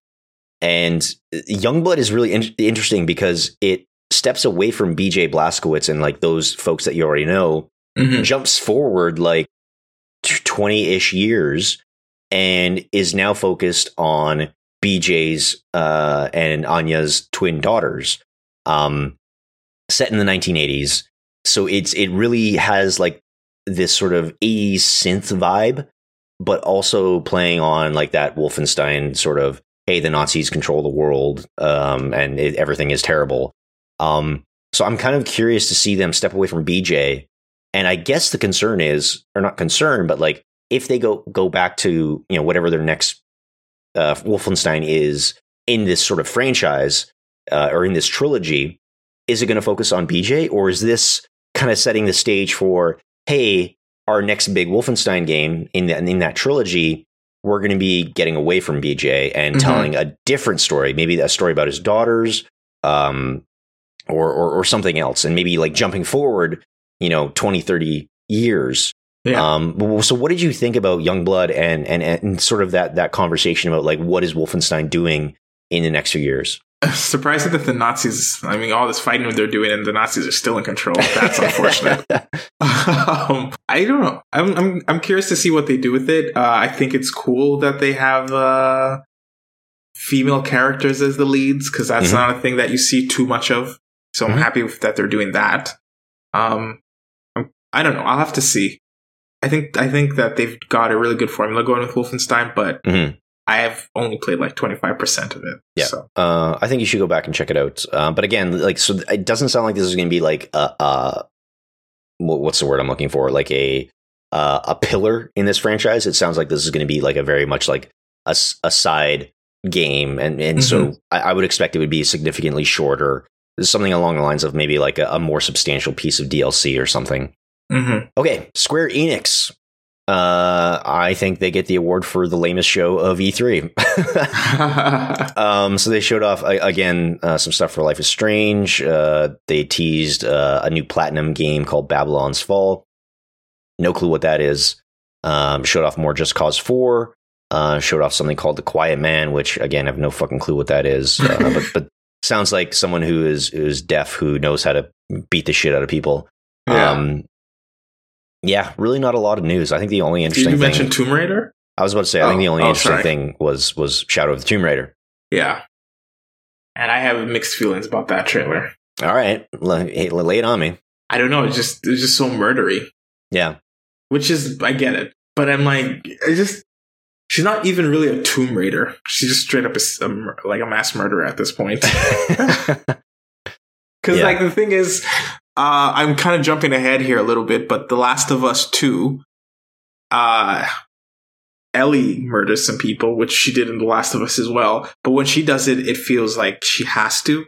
and Youngblood is really in- interesting because it steps away from BJ Blazkowicz and like those folks that you already know, Mhm. jumps forward like twenty ish years, and is now focused on BJ's uh, and Anya's twin daughters. Um, set in the 1980s, so it's it really has like this sort of 80s synth vibe, but also playing on like that Wolfenstein sort of hey, the Nazis control the world, um, and it, everything is terrible. Um, so I'm kind of curious to see them step away from BJ, and I guess the concern is, or not concern, but like if they go go back to you know whatever their next uh, Wolfenstein is in this sort of franchise uh, or in this trilogy, is it going to focus on BJ, or is this kind of setting the stage for hey, our next big Wolfenstein game in that in that trilogy, we're going to be getting away from BJ and Mhm. telling a different story, maybe a story about his daughters, um, or, or or something else, and maybe like jumping forward, you know, 20, 30 years. Yeah. Um, so what did you think about Youngblood and, and and sort of that that conversation about like what is Wolfenstein doing in the next few years? Surprising that the Nazis, I mean, all this fighting they're doing and the Nazis are still in control. That's unfortunate. um, I don't know. I'm, I'm, I'm curious to see what they do with it. Uh, I think it's cool that they have, uh, female characters as the leads because that's Mhm. not a thing that you see too much of. So I'm Mhm. happy that they're doing that. Um, I don't know. I'll have to see. I think, I think that they've got a really good formula going with Wolfenstein, but Mhm. I have only played like 25% of it. Yeah. So. Uh, I think you should go back and check it out. Uh, but again, like, so it doesn't sound like this is going to be like a, a what's the word I'm looking for? Like a uh, a pillar in this franchise. It sounds like this is going to be like a very much like a, a side game, and and so I, I would expect it would be significantly shorter. Something along the lines of maybe like a, a more substantial piece of DLC or something. Mhm. Okay, Square Enix. Uh, I think they get the award for the lamest show of E3. Um, so they showed off again uh, some stuff for Life is Strange. Uh, they teased uh, a new platinum game called Babylon's Fall. No clue what that is. Um, showed off more Just Cause Four. Uh, showed off something called The Quiet Man, which again I have no fucking clue what that is. Uh, but but sounds like someone who is who is deaf who knows how to beat the shit out of people. yeah. Um, yeah, really not a lot of news. I think the only interesting. Did you mention Tomb Raider? I was about to say I think Oh, the only oh, oh, interesting sorry. thing was was Shadow of the Tomb Raider. Yeah. And I have mixed feelings about that trailer. All right, lay, lay it on me. I don't know. It's just it's just so murdery, Yeah, which is I get it, but I'm like, I just she's not even really a Tomb Raider. She's just straight up a, a like a mass murderer at this point. Because Yeah. like the thing is, uh, I'm kind of jumping ahead here a little bit, but The Last of Us Two, uh, Ellie murders some people, which she did in The Last of Us as well. But when she does it, it feels like she has to,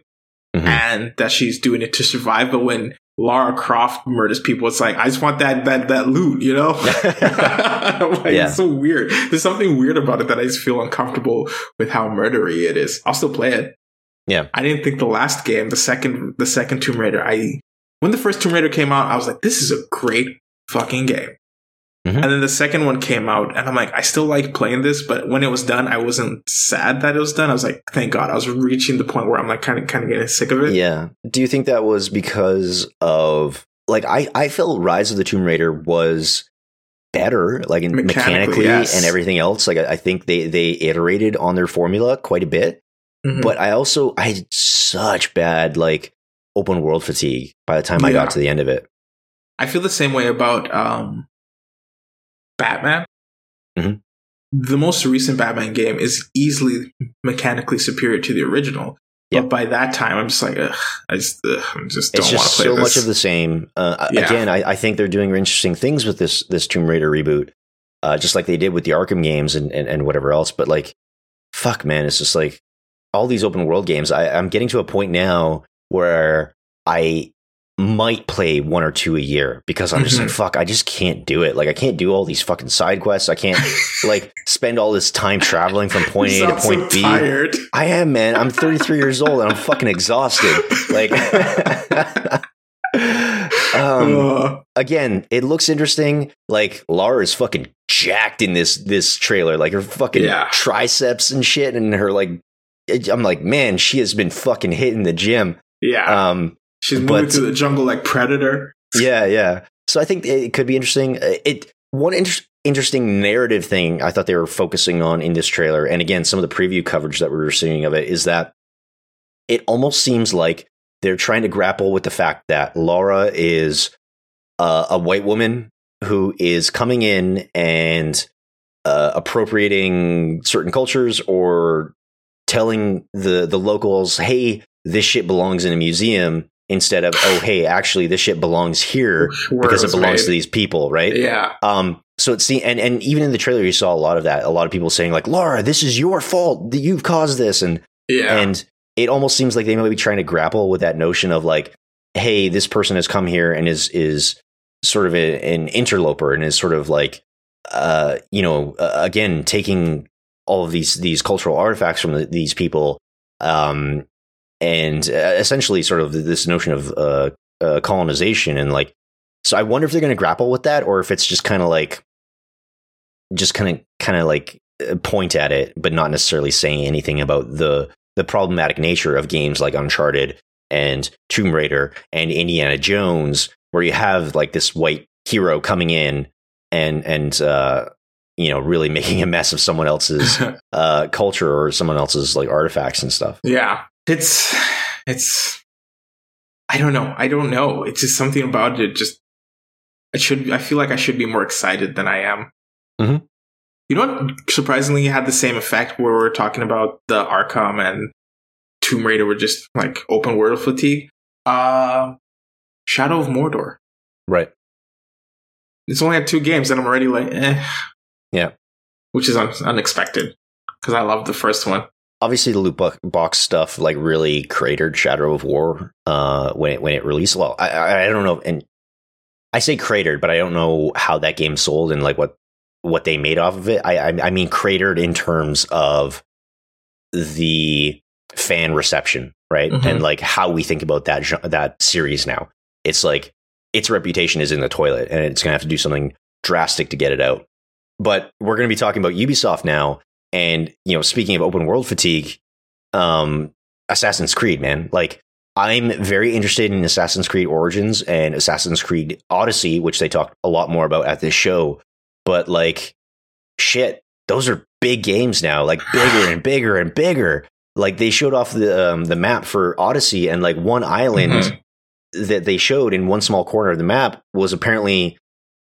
Mhm. and that she's doing it to survive. But when Lara Croft murders people, it's like I just want that that that loot, you know? like, Yeah. It's so weird. There's something weird about it that I just feel uncomfortable with how murdery it is. I'll still play it. Yeah. I didn't think the last game, the second the second Tomb Raider, I when the first Tomb Raider came out, I was like, this is a great fucking game. Mhm. And then the second one came out, and I'm like, I still like playing this, but when it was done, I wasn't sad that it was done. I was like, thank God. I was reaching the point where I'm like kind of kind of getting sick of it. Yeah. Do you think that was because of like I I felt Rise of the Tomb Raider was better like in Mechanically, mechanically, yes. and everything else like I, I think they they iterated on their formula quite a bit Mhm. but I also I had such bad like open world fatigue by the time I got to the end of it I feel the same way about um, Batman. Mhm. The most recent Batman game is easily mechanically superior to the original. Yep. But by that time, I'm just like, ugh, I just, ugh, I just don't it's want just to play so this. much of the same. Uh, Yeah. Again, I, I think they're doing interesting things with this this Tomb Raider reboot, uh, just like they did with the Arkham games and, and and whatever else. But like, fuck, man, it's just like all these open world games. I, I'm getting to a point now where I might play one or two a year because I'm just like, fuck, I just can't do it. Like, I can't do all these fucking side quests. I can't like spend all this time traveling from point A to point so B. Tired. I am, man. I'm 33 years old and I'm fucking exhausted. Like, um, again, it looks interesting. Like Lara is fucking jacked in this this trailer. Like her fucking Yeah. triceps and shit, and her like. I'm like, man, she has been fucking hitting the gym. Yeah, Um, she's moving but- through the jungle like Predator. yeah, yeah. So I think it could be interesting. Uh, It one inter- interesting narrative thing I thought they were focusing on in this trailer, and again, some of the preview coverage that we were seeing of it is that it almost seems like they're trying to grapple with the fact that Laura is uh, a white woman who is coming in and uh, appropriating certain cultures or telling the the locals, "Hey, this shit belongs in a museum." Instead of, "Oh, hey, actually, this shit belongs here where because it was belongs made. to these people," right? Yeah, Um, so it's and and even in the trailer, you saw a lot of that. A lot of people saying like, "Laura, this is your fault. that You've caused this," and yeah, and it almost seems like they might be trying to grapple with that notion of like, "Hey, this person has come here and is is sort of a, an interloper and is sort of like, uh, you know, uh, again taking all of these these cultural artifacts from the, these people, um, and uh, essentially sort of this notion of uh, uh, colonization and like." So I wonder if they're going to grapple with that, or if it's just kind of like, just kind of kind of like uh, point at it, but not necessarily saying anything about the the problematic nature of games like Uncharted and Tomb Raider and Indiana Jones, where you have like this white hero coming in and and uh, you know really making a mess of someone else's uh, culture or someone else's like artifacts and stuff. yeah. It's it's. I don't know. I don't know. It's just something about it. Just I should. I feel like I should be more excited than I am. Mhm. You know what? Surprisingly, had the same effect where we're talking about the Arkham and Tomb Raider were just like open world fatigue. Uh, Shadow of Mordor. Right. It's only had two games, and I'm already like, eh. Yeah. Which is un- unexpected because I love the first one. Obviously, the loot box stuff like really cratered Shadow of War uh, when it when it released. Well, I, I don't know, and I say cratered, but I don't know how that game sold and like what what they made off of it. I I, I mean cratered in terms of the fan reception, right? Mhm. And like how we think about that that series now. It's like its reputation is in the toilet, and it's gonna have to do something drastic to get it out. But we're gonna be talking about Ubisoft now, and you know, speaking of open world fatigue, um, Assassin's Creed, man, like. I'm very interested in Assassin's Creed Origins and Assassin's Creed Odyssey, which they talked a lot more about at this show. But like, shit, those are big games now, like bigger and bigger and bigger. Like they showed off the um, the map for Odyssey, and like one island Mhm. that they showed in one small corner of the map was apparently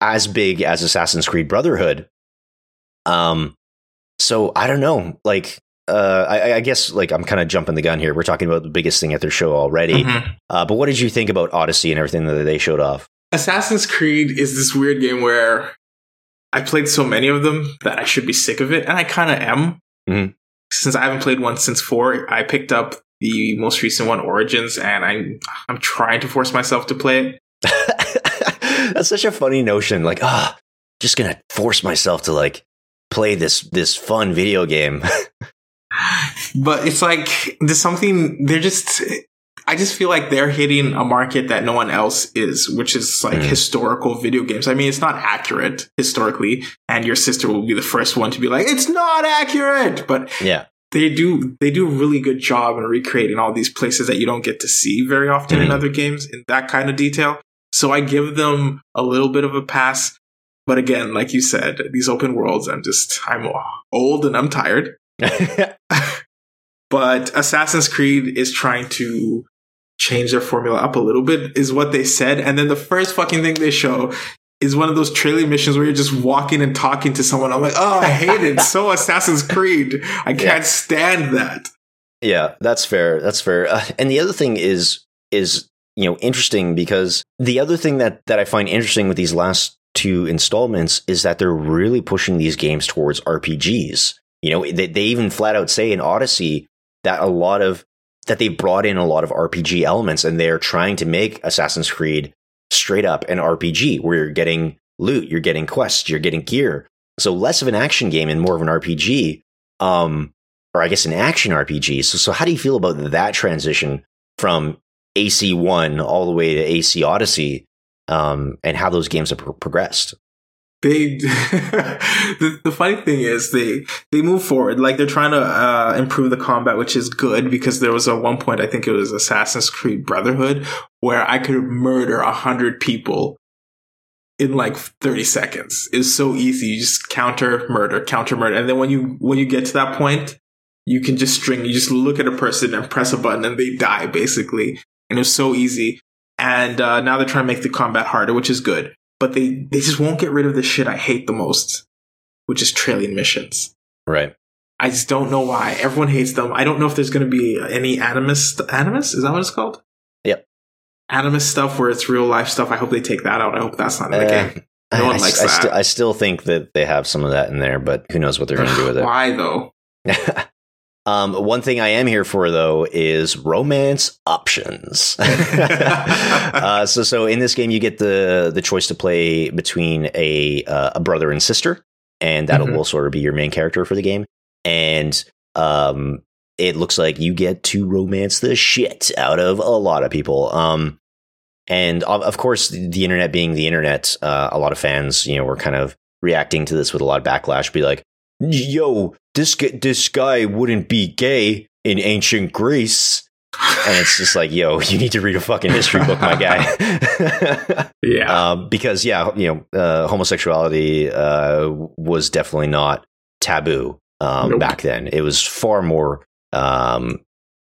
as big as Assassin's Creed Brotherhood. Um, so I don't know, like. Uh, I, I guess like I'm kind of jumping the gun here. We're talking about the biggest thing at their show already. Mhm. Uh, but what did you think about Odyssey and everything that they showed off? Assassin's Creed is this weird game where I played so many of them that I should be sick of it, and I kind of am. Mhm. Since I haven't played one since four, I picked up the most recent one, Origins, and I'm I'm trying to force myself to play it. That's such a funny notion. Like, ah, just gonna force myself to like play this this fun video game. But it's like there's something they're just I just feel like they're hitting a market that no one else is, which is like mm. historical video games. I mean, it's not accurate historically, and your sister will be the first one to be like, "It's not accurate," but yeah. They do they do a really good job in recreating all these places that you don't get to see very often mm. in other games in that kind of detail. So I give them a little bit of a pass. But again, like you said, these open worlds, I'm just I'm old and I'm tired. but Assassin's Creed is trying to change their formula up a little bit, is what they said. And then the first fucking thing they show is one of those trailer missions where you're just walking and talking to someone. I'm like, oh, I hate it. so Assassin's Creed. I can't yeah. stand that. Yeah, that's fair. That's fair. Uh, and the other thing is, is you know, interesting because the other thing that that I find interesting with these last two installments is that they're really pushing these games towards RPGs. You know, they, they even flat out say in Odyssey that a lot of that they brought in a lot of RPG elements and they're trying to make Assassin's Creed straight up an RPG where you're getting loot, you're getting quests, you're getting gear. So less of an action game and more of an RPG, um, or I guess an action RPG. So, so how do you feel about that transition from AC1 all the way to AC Odyssey, um, and how those games have pro- progressed? they the, the funny thing is they they move forward. Like they're trying to uh, improve the combat which is good because there was a one point i think it was assassin's creed brotherhood where i could murder a hundred people in like 30 seconds. It's so easy. You just counter murder counter murder. And then when you when you get to that point you can just string you just look at a person and press a button and they die basically and it's so easy and uh, now they're trying to make the combat harder which is good but they they just won't get rid of the shit I hate the most, which is trailing missions. Right. I just don't know why everyone hates them. I don't know if there's going to be any animus. Animus is that what it's called? Yep. Animus stuff where it's real life stuff. I hope they take that out. I hope that's not in the uh, game. No one I, likes I, that. St- I still think that they have some of that in there, but who knows what they're going to do with it? Why though? Um, one thing I am here for though is romance options. uh, so, so in this game, you get the the choice to play between a uh, a brother and sister, and that mm-hmm. will sort of be your main character for the game. And um, it looks like you get to romance the shit out of a lot of people. Um, and of, of course, the internet being the internet, uh, a lot of fans, you know, were kind of reacting to this with a lot of backlash. Be like, yo, this this guy wouldn't be gay in ancient Greece. And it's just like, yo, you need to read a fucking history book, my guy. yeah. Um, because, yeah, you know, uh, homosexuality uh, was definitely not taboo um, nope. back then. It was far more, um,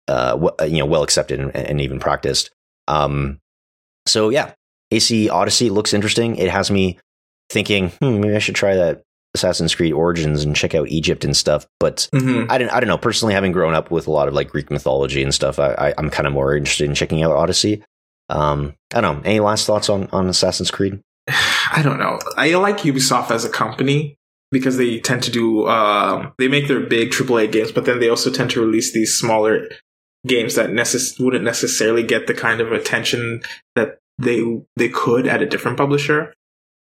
uh, w- you know, well accepted and, and even practiced. Um, so, yeah, AC Odyssey looks interesting. It has me thinking, hmm, maybe I should try that Assassin's Creed Origins and check out Egypt and stuff. But mm-hmm. I don't I don't know. Personally, having grown up with a lot of like Greek mythology and stuff, I, I am kind of more interested in checking out Odyssey. Um, I don't know. Any last thoughts on on Assassin's Creed? I don't know. I like Ubisoft as a company because they tend to do uh, they make their big AAA games, but then they also tend to release these smaller games that necess- wouldn't necessarily get the kind of attention that they they could at a different publisher.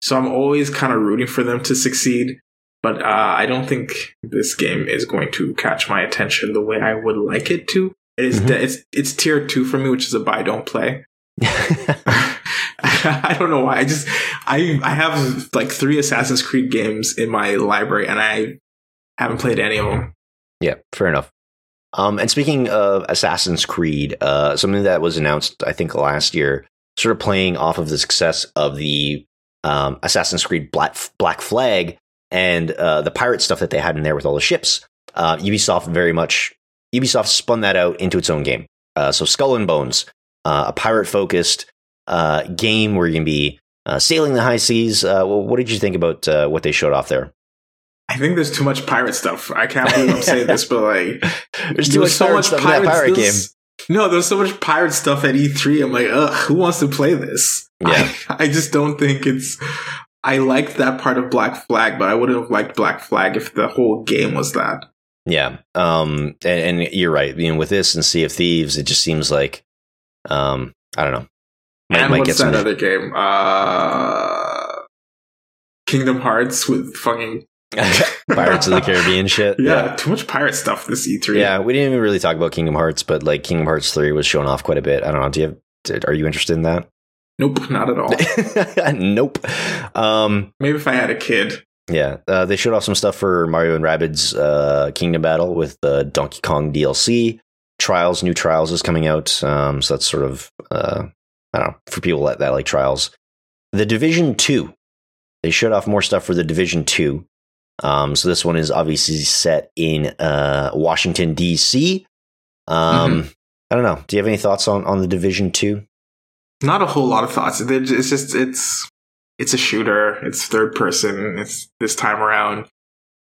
So I'm always kind of rooting for them to succeed. But uh, I don't think this game is going to catch my attention the way I would like it to. It is mm-hmm. de- it's it's tier two for me, which is a buy don't play. I don't know why. I just I I have like three Assassin's Creed games in my library, and I haven't played any of them. Yeah, fair enough. Um, and speaking of Assassin's Creed, uh, something that was announced, I think, last year, sort of playing off of the success of the um, Assassin's Creed Black, Black Flag and uh, the pirate stuff that they had in there with all the ships. Uh, Ubisoft very much Ubisoft spun that out into its own game. Uh, so Skull and Bones, uh, a pirate focused uh, game where you can be uh, sailing the high seas. what did you think about what they showed off there? I think there's too much pirate stuff. I can't believe I'm saying this, but like, there's too much so much stuff pirate, in that pirate game. No, there's so much pirate stuff at E3. I'm like, ugh, who wants to play this? Yeah. I, I just don't think it's. I liked that part of Black Flag, but I wouldn't have liked Black Flag if the whole game was that. Yeah. Um. And, and you're right. You know, with this and Sea of Thieves, it just seems like, um, I don't know. Might, and might what's that other game? Uh, Kingdom Hearts with fucking Pirates of the Caribbean shit. Yeah, too much pirate stuff this E3. Yeah, we didn't even really talk about Kingdom Hearts, but like Kingdom Hearts 3 was shown off quite a bit. I don't know. Do you have, did, are you interested in that? Nope, not at all. nope. Um, Maybe if I had a kid. yeah, uh, they showed off some stuff for Mario and Rabbids uh, Kingdom Battle with the Donkey Kong DLC. Trials, new Trials is coming out. Um, so that's sort of, uh, I don't know, for people that, that like Trials. The Division 2. They showed off more stuff for the Division 2. Um, so this one is obviously set in uh, Washington, D.C. Um, I don't know. Do you have any thoughts on, on the Division 2? Not a whole lot of thoughts. It's just it's it's a shooter. It's third person. It's this time around.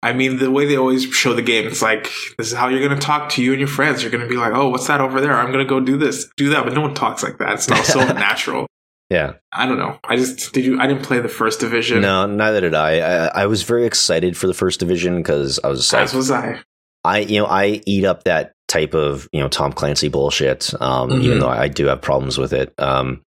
I mean, the way they always show the game, it's like this is how you're going to talk to you and your friends. You're going to be like, "Oh, what's that over there? I'm going to go do this, do that." But no one talks like that. It's not so natural. Yeah. I don't know. I just did you. I didn't play the first division. No, neither did I. I, I was very excited for the first division because I was like, as was I. I, you know, I eat up that type of, you know, Tom Clancy bullshit. Um, Mhm. even though I do have problems with it. Um,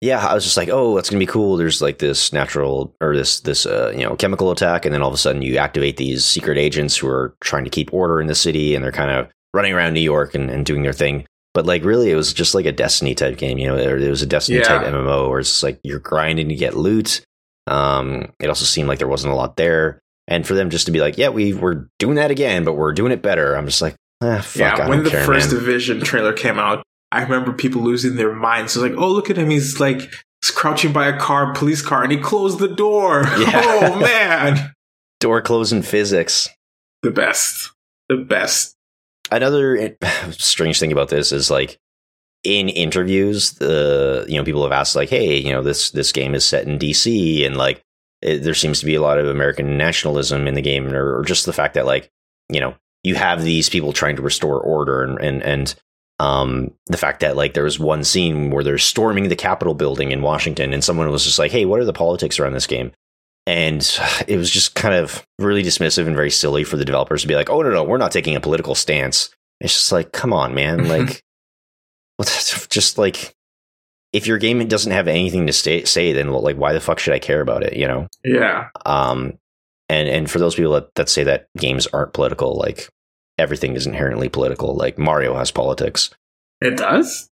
yeah, I was just like, oh, that's gonna be cool. There's like this natural or this this uh, you know chemical attack, and then all of a sudden you activate these secret agents who are trying to keep order in the city, and they're kind of running around New York and, and doing their thing. But like, really, it was just like a Destiny type game. You know, or it was a Destiny type MMO where it's like you're grinding to get loot. Um, it also seemed like there wasn't a lot there, and for them just to be like, yeah, we we're doing that again, but we're doing it better. I'm just like, ah, fuck, yeah, when the care, first man. division trailer came out, I remember people losing their minds. It was like, "Oh, look at him! He's like crouching by a car, police car, and he closed the door." Yeah. Oh man, Door closing physics. the best, the best. Another eh, strange thing about this is like in interviews the you know people have asked like hey you know this this game is set in dc and like it, there seems to be a lot of american nationalism in the game or, or just the fact that like you know you have these people trying to restore order and and and um the fact that like there was one scene where they're storming the capitol building in washington and someone was just like hey what are the politics around this game and it was just kind of really dismissive and very silly for the developers to be like, "Oh no, no, we're not taking a political stance." It's just like, come on, man! Like, what's just like, if your game doesn't have anything to stay, say, then like, why the fuck should I care about it? You know? Yeah, Um, and and for those people that, that say that games aren't political, like everything is inherently political. Like Mario has politics. it does.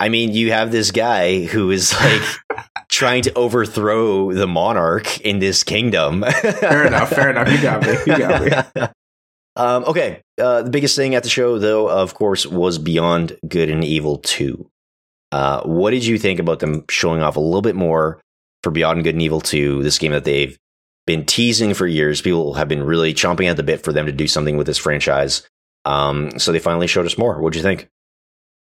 I mean, you have this guy who is like trying to overthrow the monarch in this kingdom. Fair enough. Fair enough. You got me. You got me. um, okay. Uh, the biggest thing at the show, though, of course, was Beyond Good and Evil 2. Uh, what did you think about them showing off a little bit more for Beyond Good and Evil 2, this game that they've been teasing for years? People have been really chomping at the bit for them to do something with this franchise. Um, so they finally showed us more. What'd you think?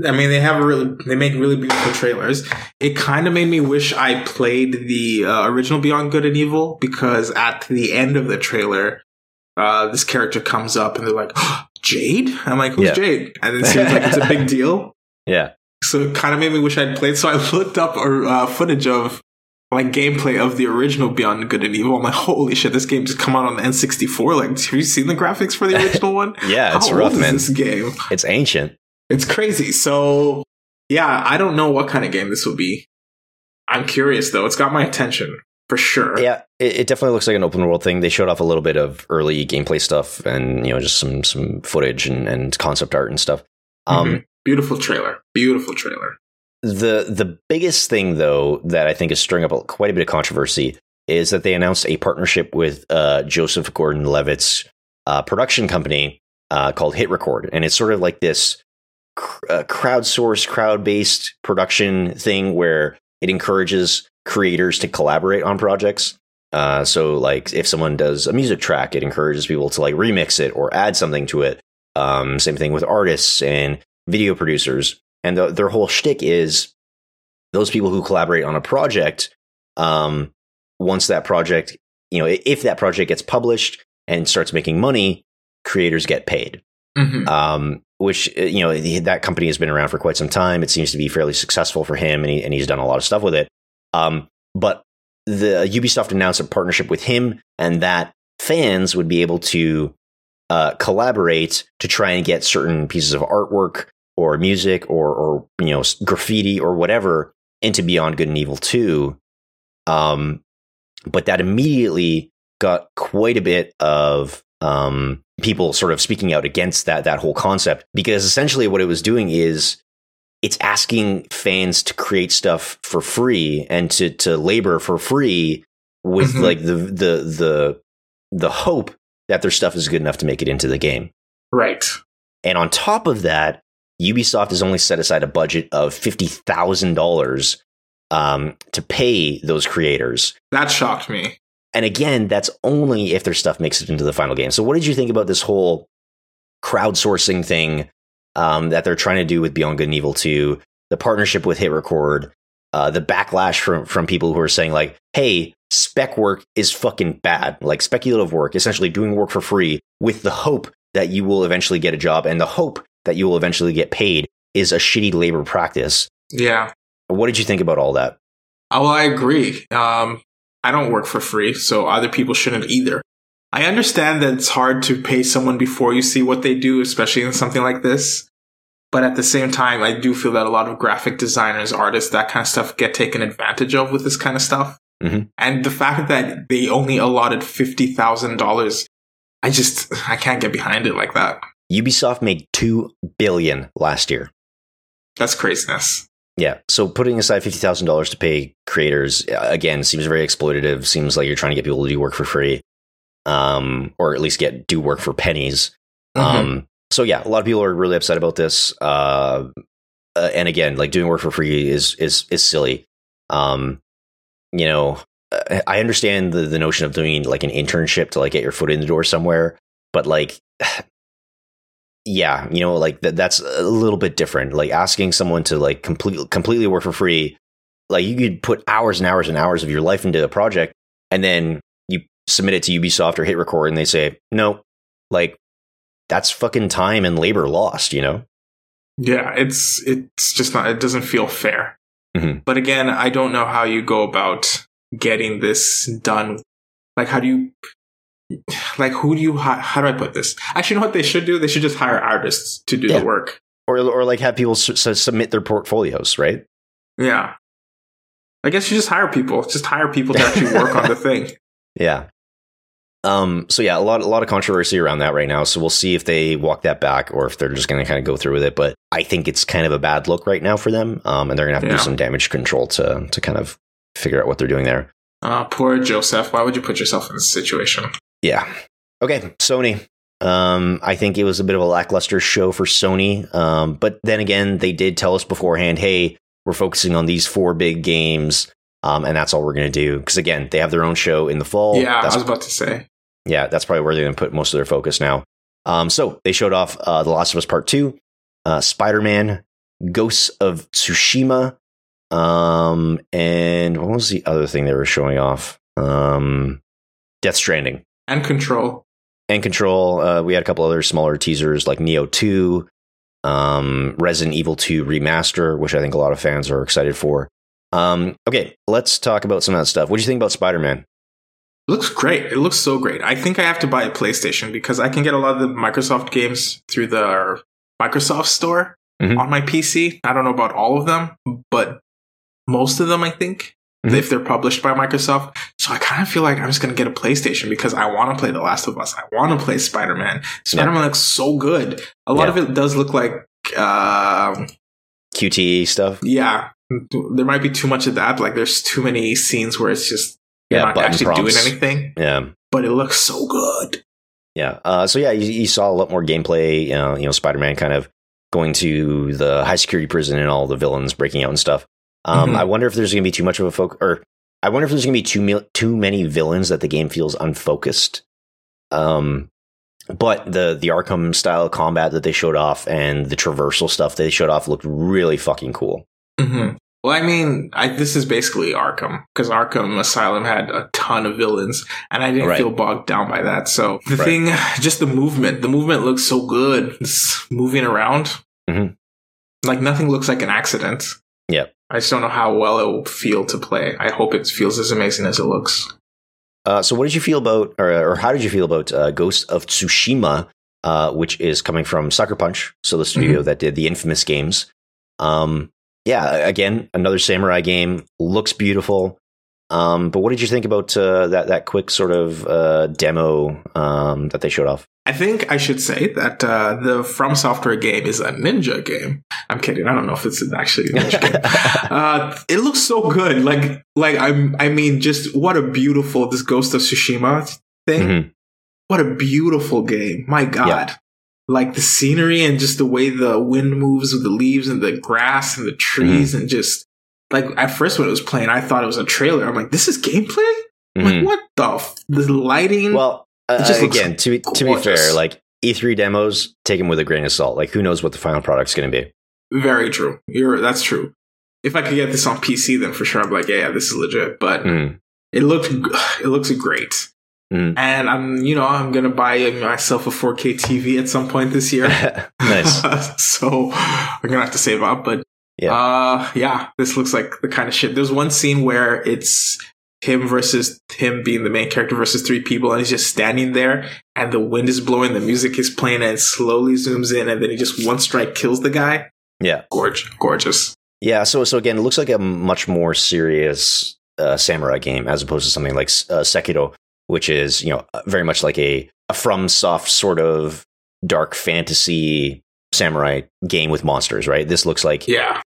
I mean, they have a really they make really beautiful trailers. It kind of made me wish I played the uh, original Beyond Good and Evil because at the end of the trailer, uh, this character comes up and they're like, "Jade." I'm like, "Who's Yeah. Jade?" And it seems like it's a big deal. Yeah. So it kind of made me wish I'd played. So I looked up uh, footage of like gameplay of the original Beyond Good and Evil. I'm like, holy shit, this game just come out on the N64. Like, have you seen the graphics for the original one? Yeah, it's How rough, man. is this game? It's ancient. It's crazy. So, yeah, I don't know what kind of game this will be. I'm curious though. It's got my attention for sure. Yeah, it, it definitely looks like an open world thing. They showed off a little bit of early gameplay stuff and you know just some some footage and, and concept art and stuff. Um, Mhm. beautiful trailer. Beautiful trailer. The the biggest thing though that I think is stirring up quite a bit of controversy is that they announced a partnership with uh, Joseph Gordon-Levitt's uh, production company uh, called HitRecord, and it's sort of like this uh, crowdsourced, crowd-based production thing where it encourages creators to collaborate on projects. Uh, so, like, if someone does a music track, it encourages people to like remix it or add something to it. Um, same thing with artists and video producers, and the, their whole shtick is those people who collaborate on a project. Um, once that project, you know, if that project gets published and starts making money, creators get paid Mhm. um, which uh, you know that company has been around for quite some time. It seems to be fairly successful for him, and, he, and he's done a lot of stuff with it. Um, but the Ubisoft announced a partnership with him, and that fans would be able to uh, collaborate to try and get certain pieces of artwork or music or or you know graffiti or whatever into Beyond Good and Evil Two. Um, but that immediately got quite a bit of um, people sort of speaking out against that that whole concept because essentially what it was doing is it's asking fans to create stuff for free and to to labor for free with Mhm. like the the the the hope that their stuff is good enough to make it into the game. Right. And on top of that, Ubisoft has only set aside a budget of fifty thousand dollars um, to pay those creators. That shocked me. And again, that's only if their stuff makes it into the final game. So, what did you think about this whole crowdsourcing thing um, that they're trying to do with Beyond Good and Evil 2, the partnership with HitRecord, uh, the backlash from, from people who are saying, like, hey, spec work is fucking bad, like speculative work, essentially doing work for free with the hope that you will eventually get a job and the hope that you will eventually get paid is a shitty labor practice. Yeah. What did you think about all that? Uh, Well, I agree. Um, I don't work for free, so other people shouldn't either. I understand that it's hard to pay someone before you see what they do, especially in something like this. But at the same time, I do feel that a lot of graphic designers, artists, that kind of stuff get taken advantage of with this kind of stuff. Mhm. And the fact that they only allotted $50,000, I just, I can't get behind it like that. Ubisoft made 2 billion last year. That's craziness. Yeah. So putting aside fifty thousand dollars to pay creators uh, again seems very exploitative. Seems like you're trying to get people to do work for free, um, or at least get do work for pennies. Mm-hmm. Um, so yeah, a lot of people are really upset about this. Uh, uh, and again, like doing work for free is is is silly. Um, you know, uh, I understand the the notion of doing like an internship to like get your foot in the door somewhere, but like. Yeah, you know, like that, that's a little bit different. Like asking someone to like completely completely work for free, like you could put hours and hours and hours of your life into a project, and then you submit it to Ubisoft or HitRecord, and they say no. Like that's fucking time and labor lost. You know. Yeah, it's it's just not. It doesn't feel fair. Mhm. But again, I don't know how you go about getting this done. Like, how do you? Like, who do you? How, how do I put this? Actually, you know what they should do? They should just hire artists to do Yeah. the work. or or like have people s- s- submit their portfolios, right? Yeah. I guess you just hire people. Just hire people to actually work on the thing. Yeah. Um. So yeah, a lot a lot of controversy around that right now. So we'll see if they walk that back or if they're just going to kind of go through with it. But I think it's kind of a bad look right now for them. Um. And they're going to have to Yeah. do some damage control to to kind of figure out what they're doing there. Uh, poor Joseph. Why would you put yourself in this situation? Yeah. Okay. Sony. Um, I think it was a bit of a lackluster show for Sony. Um, but then again, they did tell us beforehand, hey, we're focusing on these four big games. Um, and that's all we're going to do. Because again, they have their own show in the fall. yeah, That's I was about to say. yeah, that's probably where they're going to put most of their focus now. Um, so they showed off uh, The Last of Us Part 2, uh, Spider Man, Ghosts of Tsushima, um, and what was the other thing they were showing off? Um, Death Stranding And control. and Control. Uh, we had a couple other smaller teasers like Nioh 2, um, Resident Evil 2 Remaster, which I think a lot of fans are excited for. Um, okay, let's talk about some of that stuff. What do you think about Spider Man? It looks great. It looks so great. I think I have to buy a PlayStation because I can get a lot of the Microsoft games through the Microsoft Store Mhm. on my PC. I don't know about all of them, but most of them, I think, Mhm. if they're published by Microsoft. So I kind of feel like I'm just going to get a PlayStation because I want to play The Last of Us. I want to play Spider Man. Spider Man looks so good. A lot Yeah. of it does look like, um, QTE stuff? yeah, there might be too much of that. Like there's too many scenes where it's just Yeah, not actually prompts. doing anything, Yeah. but it looks so good. Yeah. Uh, so yeah, you, you saw a lot more gameplay. You know, you know, Spider-Man kind of going to the high security prison and all the villains breaking out and stuff. Um, Mhm. I wonder if there's going to be too much of a focus, or I wonder if there's going to be too mil- too many villains that the game feels unfocused. Um, but the the Arkham style combat that they showed off and the traversal stuff they showed off looked really fucking cool. hmm Well, I mean, I, this is basically Arkham because Arkham Asylum had a ton of villains, and I didn't Right. feel bogged down by that. So the Right. thing, just the movement, the movement looks so good. It's moving around, Mhm. like nothing looks like an accident. Yep. I just don't know how well it will feel to play. I hope it feels as amazing as it looks. Uh, so, what did you feel about, or, or how did you feel about uh, Ghost of Tsushima, uh, which is coming from Sucker Punch, so the studio that did the infamous games? Um, yeah, again, another samurai game looks beautiful. Um, but what did you think about uh, that that quick sort of uh, demo um, that they showed off? I think I should say that uh, the From Software game is a ninja game. I'm kidding. I don't know if it's actually a ninja game. Uh, it looks so good. Like, like I'm. I mean, just what a beautiful this Ghost of Tsushima thing. Mhm. What a beautiful game. My God. Yeah. Like the scenery and just the way the wind moves with the leaves and the grass and the trees Mm-hmm. and just like at first when it was playing, I thought it was a trailer. I'm like, this is gameplay. I'm Mhm. Like what the f- the lighting? Well, uh, It just looks again, to be, to be fair, like E3 demos, take them with a grain of salt. Like, who knows what the final product's going to be? Very true. You're that's true. If I could get this on PC, then for sure I'm like, yeah, yeah, this is legit. But Mm. it looked it looks great, Mm. and I'm you know I'm gonna buy myself a 4K TV at some point this year. nice. so I'm gonna have to save up, but Yeah. uh, yeah, this looks like the kind of shit. There's one scene where it's him versus him being the main character versus three people, and he's just standing there, and the wind is blowing, the music is playing, and it slowly zooms in, and then he just one strike kills the guy. Yeah. Gorge, gorgeous. Yeah. So, so again, it looks like a much more serious uh, samurai game as opposed to something like uh, Sekiro, which is you know very much like a, a FromSoft sort of dark fantasy samurai game with monsters. Right. This looks like Yeah.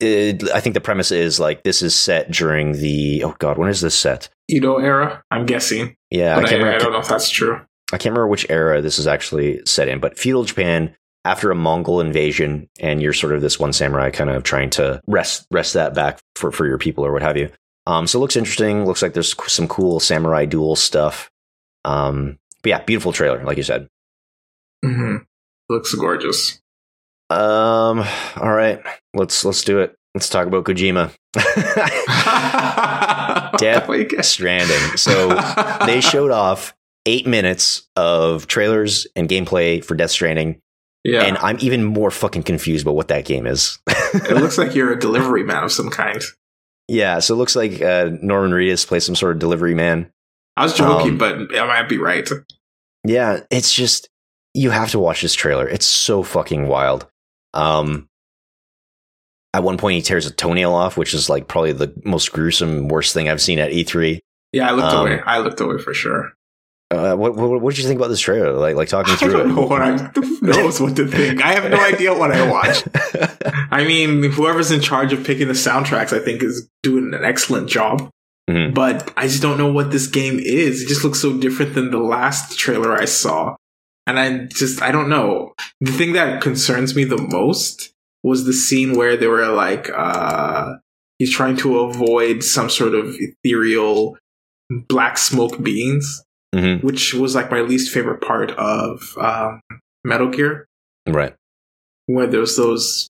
It, I think the premise is like this is set during the oh god when is this set? Edo era, I'm guessing. Yeah, I I, can't I, remember. don't know if that's true. I can't remember which era this is actually set in, but feudal Japan after a Mongol invasion, and you're sort of this one samurai kind of trying to rest rest that back for, for your people or what have you. Um, so it looks interesting. Looks like there's some cool samurai duel stuff. Um, but yeah, beautiful trailer, like you said. mm-hmm. Looks gorgeous. Um, all right, let's let's do it. Let's talk about Kojima. Death What you get? Stranding. So they showed off eight minutes of trailers and gameplay for Death Stranding. yeah. And I'm even more fucking confused about what that game is. it looks like you're a delivery man of some kind. yeah, so it looks like uh, Norman Reedus plays some sort of delivery man. I was joking, Um, but I might be right. Yeah, it's just you have to watch this trailer. It's so fucking wild. Um, at one point, he tears a toenail off, which is like probably the most gruesome, worst thing I've seen at E3. Yeah, I looked um, away. I looked away for sure. Uh, what, what what did you think about this trailer? Like like talking I through don't it. know what I knows what to think. I have no idea what I watched. I mean, whoever's in charge of picking the soundtracks, I think, is doing an excellent job. Mhm. But I just don't know what this game is. It just looks so different than the last trailer I saw. And I just, I don't know. The thing that concerns me the most was the scene where they were like, uh, he's trying to avoid some sort of ethereal black smoke beings, Mhm. which was like my least favorite part of um, Metal Gear Right. where there's those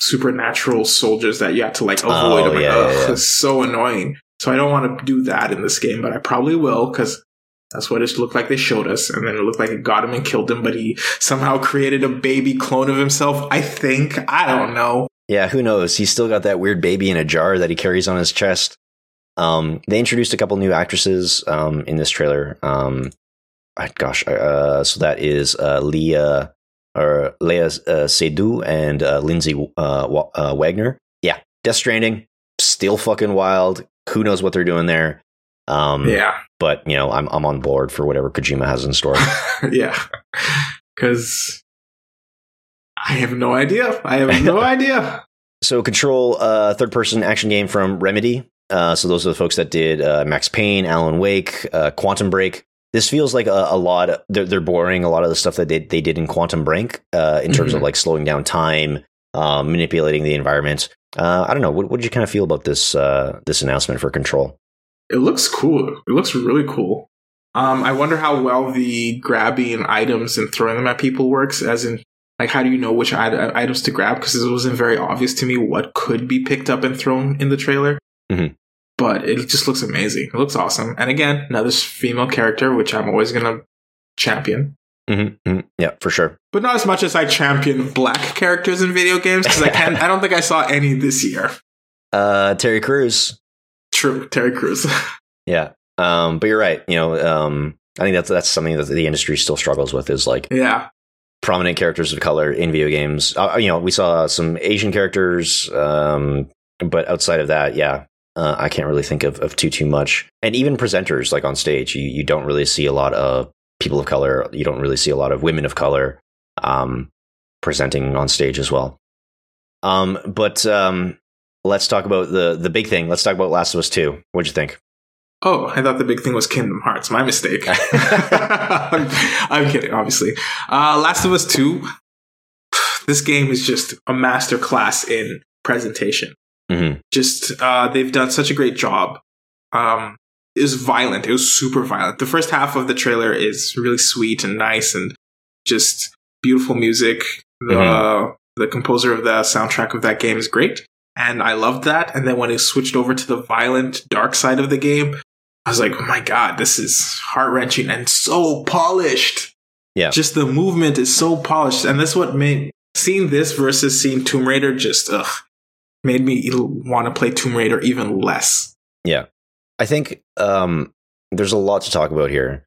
supernatural soldiers that you have to like avoid. Oh, I'm like, yeah, yeah, yeah. it's so annoying. So I don't want to do that in this game, but I probably will because that's what it looked like they showed us. And then it looked like it got him and killed him, but he somehow created a baby clone of himself. I think. I don't know. Yeah, who knows? He's still got that weird baby in a jar that he carries on his chest. Um, they introduced a couple new actresses um, in this trailer. Um, gosh, uh, so that is uh, Leah or Leah uh, Seydoux and uh, Lindsay uh, uh, Wagner. Yeah, Death Stranding, still fucking wild. Who knows what they're doing there? Um, Yeah. but you know, I'm I'm on board for whatever Kojima has in store. yeah. Because I have no idea. I have no idea. So Control, uh, third person action game from Remedy. Uh, so those are the folks that did uh, Max Payne, Alan Wake, uh, Quantum Break. This feels like a, a lot. They're, they're borrowing a lot of the stuff that they, they did in Quantum Break uh, in terms of Mhm. like slowing down time, um, manipulating the environment. Uh, I don't know. What, what did you kind of feel about this uh, this announcement for Control? It looks cool. It looks really cool. Um, I wonder how well the grabbing items and throwing them at people works. As in, like, how do you know which ite- items to grab? Because it wasn't very obvious to me what could be picked up and thrown in the trailer. Mhm. But it just looks amazing. It looks awesome. And again, another female character, which I'm always gonna champion. Mm-hmm. Yeah, for sure. But not as much as I champion black characters in video games because I can I don't think I saw any this year. Uh, Terry Crews. True, Terry Crews. Yeah. Um, but you're right. You know, um, I think that's that's something that the industry still struggles with is like yeah, prominent characters of color in video games. Uh, you know, we saw some Asian characters, um, but outside of that, yeah, Uh, I can't really think of, of too too much. And even presenters like on stage, you you don't really see a lot of people of color. You don't really see a lot of women of color um, presenting on stage as well. Um, but um, let's talk about the the big thing. Let's talk about Last of Us Two. What'd you think? Oh, I thought the big thing was Kingdom Hearts. My mistake. I'm, I'm, kidding, obviously. Uh, Last of Us 2. This game is just a masterclass in presentation. Mm-hmm. Just, uh, they've done such a great job. Um, it was violent. It was super violent. The first half of the trailer is really sweet and nice and just beautiful music. The, mm-hmm. the composer of the soundtrack of that game is great and I loved that. And then when it switched over to the violent, dark side of the game, I was like, oh my God, this is heart wrenching and so polished. Yeah. Just the movement is so polished. And that's what made seeing this versus seeing Tomb Raider just ugh, made me want to play Tomb Raider even less. Yeah. I think um, there's a lot to talk about here.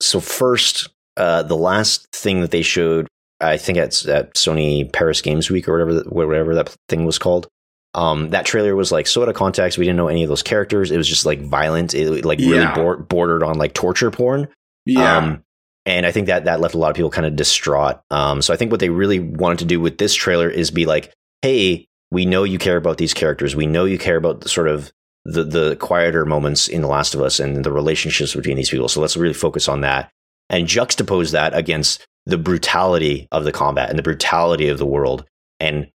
So, first, uh, the last thing that they showed, I think it's at Sony Paris Games Week or whatever, whatever that thing was called. Um, that trailer was like so out of context. We didn't know any of those characters. It was just like violent. It like really yeah. bordered on like torture porn. Yeah. Um, and I think that that left a lot of people kind of distraught. Um, so I think what they really wanted to do with this trailer is be like, hey, we know you care about these characters. We know you care about the sort of the the quieter moments in The Last of Us and the relationships between these people. So let's really focus on that and juxtapose that against the brutality of the combat and the brutality of the world and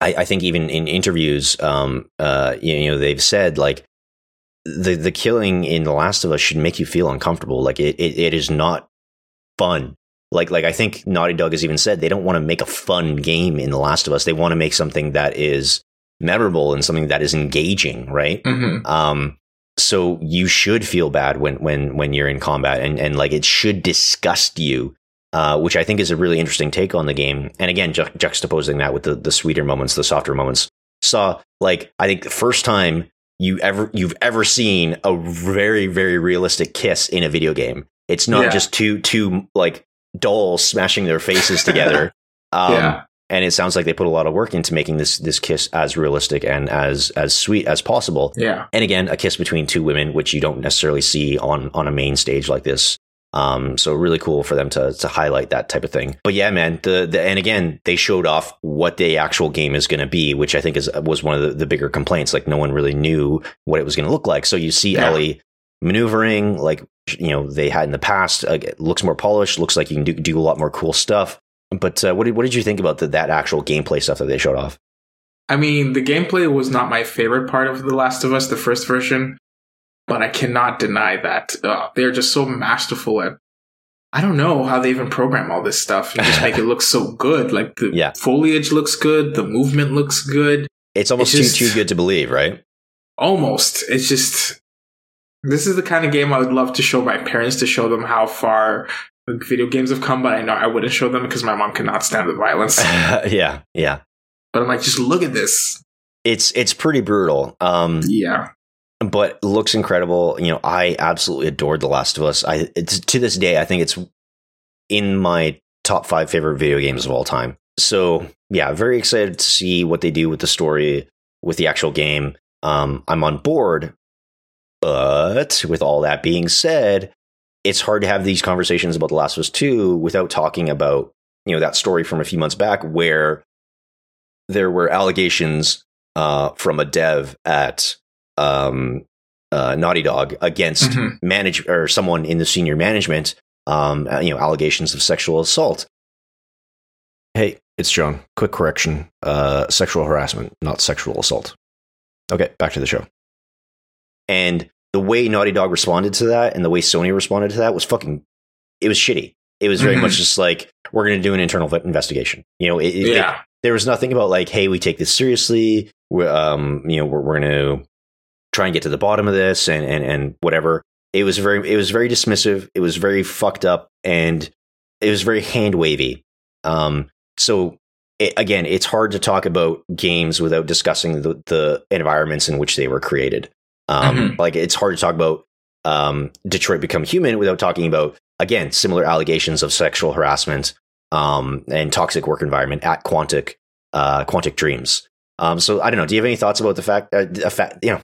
I, I think even in interviews, um, uh, you know, they've said like the the killing in The Last of Us should make you feel uncomfortable. Like it, it, it is not fun. Like like I think Naughty Dog has even said they don't want to make a fun game in The Last of Us. They want to make something that is memorable and something that is engaging, right? Mm-hmm. Um, so you should feel bad when when when you're in combat, and and like it should disgust you uh, which I think is a really interesting take on the game. And again, ju- juxtaposing that with the, the sweeter moments, the softer moments. Saw like I think the first time you ever you've ever seen a very very realistic kiss in a video game. It's not yeah. just two two like dolls smashing their faces together. um, yeah. And it sounds like they put a lot of work into making this this kiss as realistic and as as sweet as possible. Yeah. And again, a kiss between two women, which you don't necessarily see on on a main stage like this. Um, so really cool for them to to highlight that type of thing. But yeah, man, the, the and again they showed off what the actual game is going to be, which I think is was one of the, the, bigger complaints. Like no one really knew what it was going to look like. So you see yeah. Ellie maneuvering like you know they had in the past. Uh, looks more polished. Looks like you can do, do a lot more cool stuff. But uh, what did what did you think about the, that actual gameplay stuff that they showed off? I mean, the gameplay was not my favorite part of The Last of Us, the first version but I cannot deny that uh, they're just so masterful at. I don't know how they even program all this stuff and just make it look so good. Like the yeah. foliage looks good, the movement looks good. It's almost it's just, too too good to believe, right? Almost. It's just this is the kind of game I would love to show my parents to show them how far video games have come, but I know I wouldn't show them because my mom cannot stand the violence. yeah, yeah. But I'm like, just look at this. It's it's pretty brutal. Um, yeah but looks incredible. You know, I absolutely adored The Last of Us. I it's to this day, I think it's in my top five favorite video games of all time. So yeah, very excited to see what they do with the story, with the actual game. Um, I'm on board, but with all that being said, it's hard to have these conversations about The Last of Us 2 without talking about, you know, that story from a few months back where there were allegations uh, from a dev at um, uh, Naughty Dog against mm-hmm. manage or someone in the senior management, um, uh, you know, allegations of sexual assault. Hey, it's John. Quick correction: uh, sexual harassment, not sexual assault. Okay, back to the show. And the way Naughty Dog responded to that, and the way Sony responded to that, was fucking. It was shitty. It was very mm-hmm. much just like we're going to do an internal investigation. You know, it, yeah. It, there was nothing about like, hey, we take this seriously. We're, um, you know, we're, we're going to try and get to the bottom of this and and and whatever. It was very it was very dismissive. It was very fucked up and it was very hand wavy. Um, so it, again, it's hard to talk about games without discussing the, the environments in which they were created. Um, mm-hmm. Like it's hard to talk about um, Detroit Become Human without talking about again similar allegations of sexual harassment um, and toxic work environment at Quantic uh, Quantic Dreams. Um, so I don't know. Do you have any thoughts about the fact, uh, the fact, you know,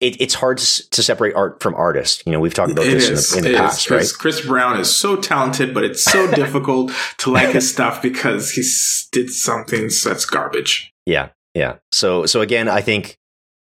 it, it's hard to, to, separate art from artist. You know, we've talked about it this is, in the, in the past, right? Chris Brown is so talented, but it's so difficult to like his stuff because he did something that's garbage. Yeah, yeah. So, so again, I think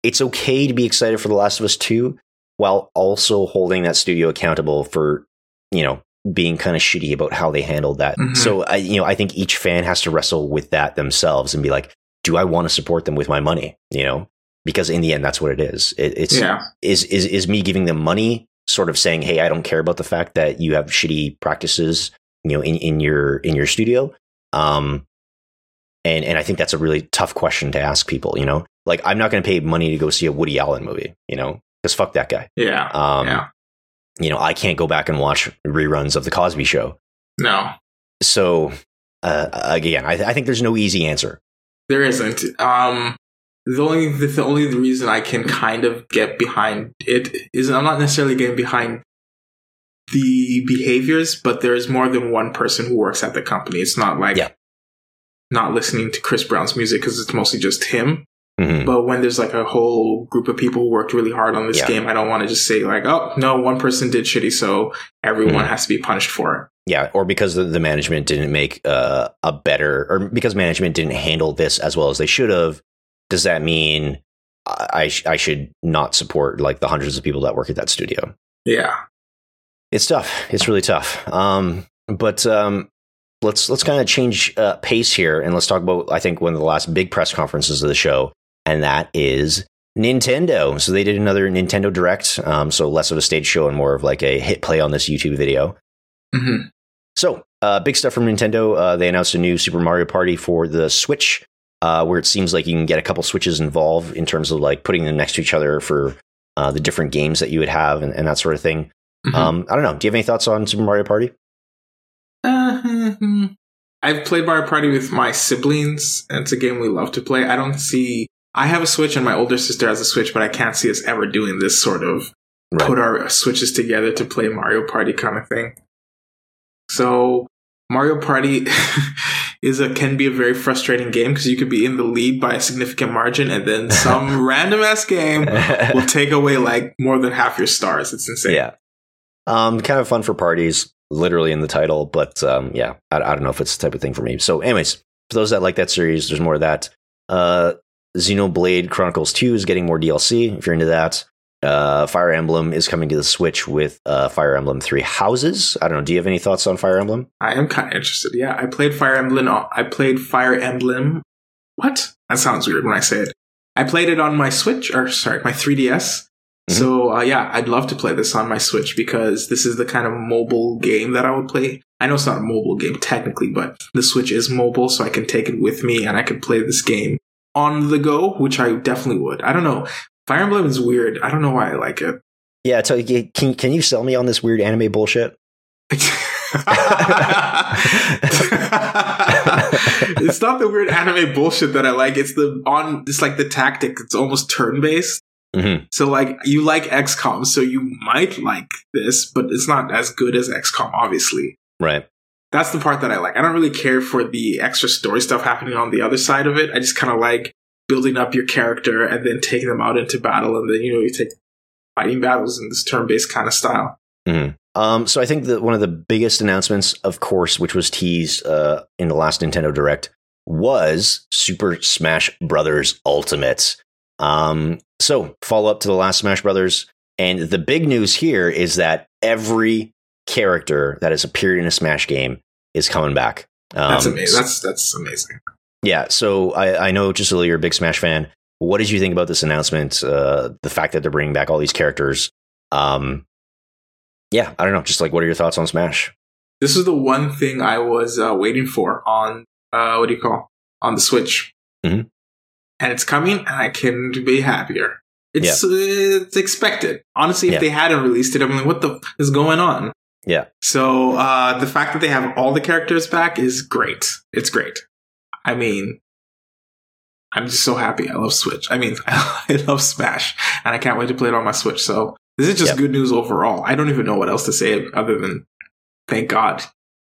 it's okay to be excited for The Last of Us Two, while also holding that studio accountable for, you know, being kind of shitty about how they handled that. Mm-hmm. So, I, you know, I think each fan has to wrestle with that themselves and be like, do I want to support them with my money? You know, because in the end, that's what it is. It, it's yeah. is is is me giving them money, sort of saying, "Hey, I don't care about the fact that you have shitty practices, you know, in, in your in your studio." Um, and and I think that's a really tough question to ask people. You know, like I'm not going to pay money to go see a Woody Allen movie. You know, because fuck that guy. Yeah. Um, yeah. You know, I can't go back and watch reruns of the Cosby Show. No. So uh, again, I, I think there's no easy answer. There isn't. Um, the only the only reason I can kind of get behind it is I'm not necessarily getting behind the behaviors, but there is more than one person who works at the company. It's not like yeah. not listening to Chris Brown's music because it's mostly just him. Mm-hmm. But when there's like a whole group of people who worked really hard on this yeah. game, I don't want to just say like, oh no, one person did shitty, so everyone mm-hmm. has to be punished for it. Yeah, or because the, the management didn't make uh, a better, or because management didn't handle this as well as they should have, does that mean I, sh- I should not support like the hundreds of people that work at that studio? Yeah, it's tough. It's really tough. Um, but um, let's let's kind of change uh, pace here and let's talk about I think one of the last big press conferences of the show, and that is Nintendo. So they did another Nintendo Direct. Um, so less of a stage show and more of like a hit play on this YouTube video. Mm-hmm. So uh, big stuff from Nintendo. Uh, they announced a new Super Mario Party for the Switch uh, where it seems like you can get a couple switches involved in terms of like putting them next to each other for uh, the different games that you would have and, and that sort of thing. Mm-hmm. Um, I don't know. Do you have any thoughts on Super Mario Party? Uh, I've played Mario Party with my siblings, and it's a game we love to play. I don't see. I have a Switch, and my older sister has a Switch, but I can't see us ever doing this sort of right. put our switches together to play Mario Party kind of thing. So Mario Party is a can be a very frustrating game because you could be in the lead by a significant margin and then some random ass game will take away like more than half your stars. It's insane. Yeah. Um, kind of fun for parties, literally in the title, but um, yeah, I, I don't know if it's the type of thing for me. So, anyways, for those that like that series, there's more of that. Uh, Xenoblade Chronicles 2 is getting more DLC if you're into that. Uh, Fire Emblem is coming to the Switch with uh, Fire Emblem Three Houses. I don't know. Do you have any thoughts on Fire Emblem? I am kind of interested. Yeah, I played Fire Emblem. I played Fire Emblem. What? That sounds weird when I say it. I played it on my Switch, or sorry, my 3DS. Mm-hmm. So uh, yeah, I'd love to play this on my Switch because this is the kind of mobile game that I would play. I know it's not a mobile game technically, but the Switch is mobile, so I can take it with me and I can play this game on the go, which I definitely would. I don't know. Fire Emblem is weird. I don't know why I like it. Yeah, you, can can you sell me on this weird anime bullshit? it's not the weird anime bullshit that I like. It's the on. It's like the tactic. It's almost turn based. Mm-hmm. So like you like XCOM, so you might like this, but it's not as good as XCOM, obviously. Right. That's the part that I like. I don't really care for the extra story stuff happening on the other side of it. I just kind of like building up your character and then taking them out into battle, and then you know you take fighting battles in this turn-based kind of style. Mm-hmm. Um, so I think that one of the biggest announcements, of course, which was teased uh, in the last Nintendo Direct, was Super Smash Brothers Ultimate. Um, so follow up to the last Smash Brothers, and the big news here is that every character that has appeared in a Smash game is coming back. Um, that's amazing. That's that's amazing. Yeah, so I, I know, Jacilia, you're a big Smash fan. What did you think about this announcement? Uh, the fact that they're bringing back all these characters. Um, yeah, I don't know. Just like, what are your thoughts on Smash? This is the one thing I was uh, waiting for on uh, what do you call on the Switch, mm-hmm. and it's coming, and I couldn't be happier. It's yeah. it's expected. Honestly, if yeah. they hadn't released it, I'm like, what the f- is going on? Yeah. So uh, the fact that they have all the characters back is great. It's great. I mean, I'm just so happy. I love Switch. I mean, I love Smash, and I can't wait to play it on my Switch. So this is just yep. good news overall. I don't even know what else to say other than thank God.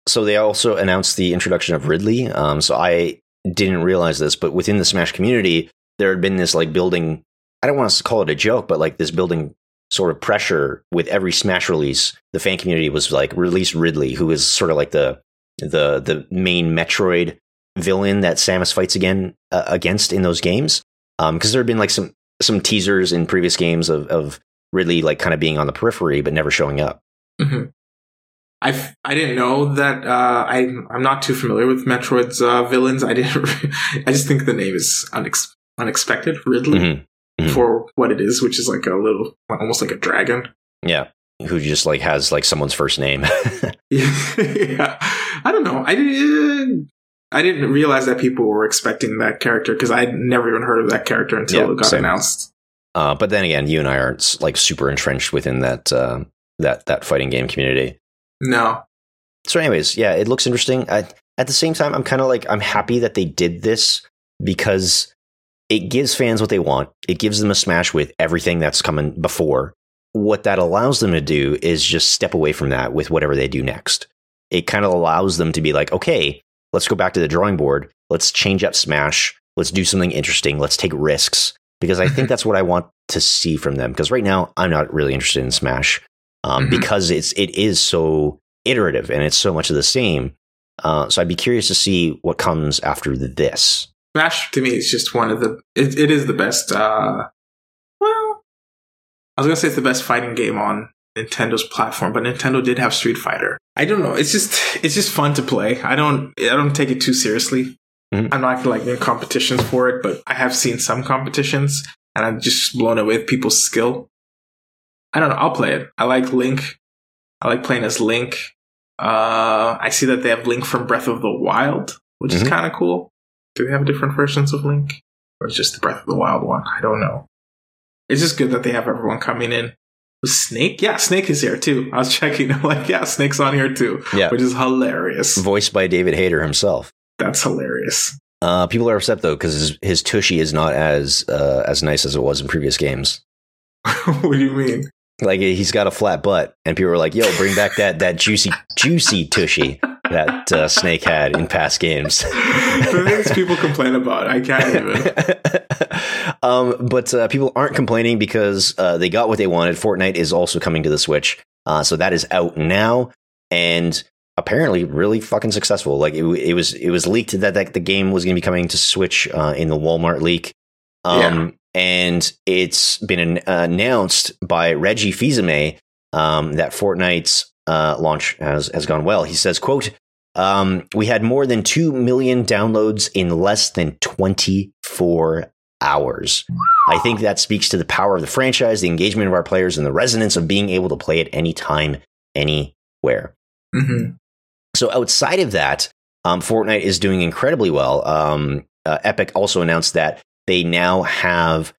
So they also announced the introduction of Ridley. Um, so I didn't realize this, but within the Smash community, there had been this like building. I don't want to call it a joke, but like this building sort of pressure with every Smash release. The fan community was like release Ridley, who is sort of like the the the main Metroid villain that Samus fights again uh, against in those games. Because um, there had been like some some teasers in previous games of of Ridley like kind of being on the periphery but never showing up. Mm-hmm. I I didn't know that. Uh, I I'm not too familiar with Metroid's uh, villains. I didn't. I just think the name is unex- unexpected. Ridley mm-hmm. Mm-hmm. for what it is, which is like a little, almost like a dragon. Yeah, who just like has like someone's first name. yeah, I don't know. I didn't. I didn't realize that people were expecting that character because I'd never even heard of that character until yeah, it got same. announced. Uh, but then again, you and I aren't like super entrenched within that uh, that that fighting game community. No. So, anyways, yeah, it looks interesting. I, at the same time, I'm kind of like I'm happy that they did this because it gives fans what they want. It gives them a smash with everything that's coming before. What that allows them to do is just step away from that with whatever they do next. It kind of allows them to be like, okay, let's go back to the drawing board. Let's change up Smash. Let's do something interesting. Let's take risks because I think that's what I want to see from them. Because right now, I'm not really interested in Smash um, mm-hmm. because it's it is so iterative and it's so much of the same. Uh, so I'd be curious to see what comes after this. Smash to me is just one of the. It, it is the best. Uh, well, I was gonna say it's the best fighting game on Nintendo's platform, but Nintendo did have Street Fighter. I don't know. It's just it's just fun to play. I don't I don't take it too seriously. Mm-hmm. I'm not like in competitions for it, but I have seen some competitions, and I'm just blown away with people's skill. I don't know. I'll play it. I like Link. I like playing as Link. Uh, I see that they have Link from Breath of the Wild, which mm-hmm. is kind of cool. Do they have different versions of Link? Or it's just the Breath of the Wild one? I don't know. It's just good that they have everyone coming in. Was Snake? Yeah, Snake is here too. I was checking. I'm like, yeah, Snake's on here too. Yeah. Which is hilarious. Voiced by David Hayter himself. That's hilarious. Uh, people are upset though because his, his, tushy is not as uh, as nice as it was in previous games. what do you mean? Like he's got a flat butt, and people are like, "Yo, bring back that that juicy juicy tushy." that uh, Snake had in past games. the things people complain about, I can't even. Um, but uh, people aren't complaining because uh, they got what they wanted. Fortnite is also coming to the Switch, uh, so that is out now, and apparently really fucking successful. Like it, it was, it was leaked that, that the game was going to be coming to Switch uh, in the Walmart leak. Um, yeah. And it's been an, announced by Reggie Fils-Aimé um, that Fortnite's uh, launch has has gone well. He says, "quote um, We had more than two million downloads in less than 24 hours. I think that speaks to the power of the franchise, the engagement of our players, and the resonance of being able to play at any time, anywhere." Mm-hmm. So outside of that, um, Fortnite is doing incredibly well. Um, uh, Epic also announced that they now have,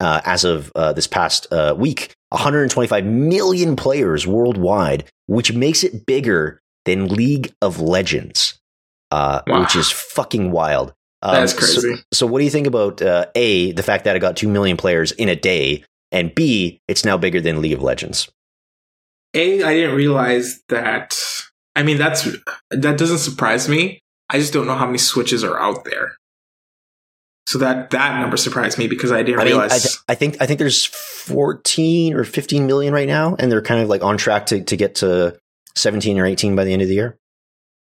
uh, as of uh, this past uh, week, 125 million players worldwide, which makes it bigger than League of Legends, uh, wow. which is fucking wild. Um, That's crazy. So, so, what do you think about uh, A, the fact that it got 2 million players in a day, and B, it's now bigger than League of Legends? A, I didn't realize that. I mean, that's that doesn't surprise me. I just don't know how many switches are out there. So that that number surprised me because I didn't I mean, realize. I, th- I, think I think there's 14 or 15 million right now, and they're kind of like on track to to get to 17 or 18 by the end of the year.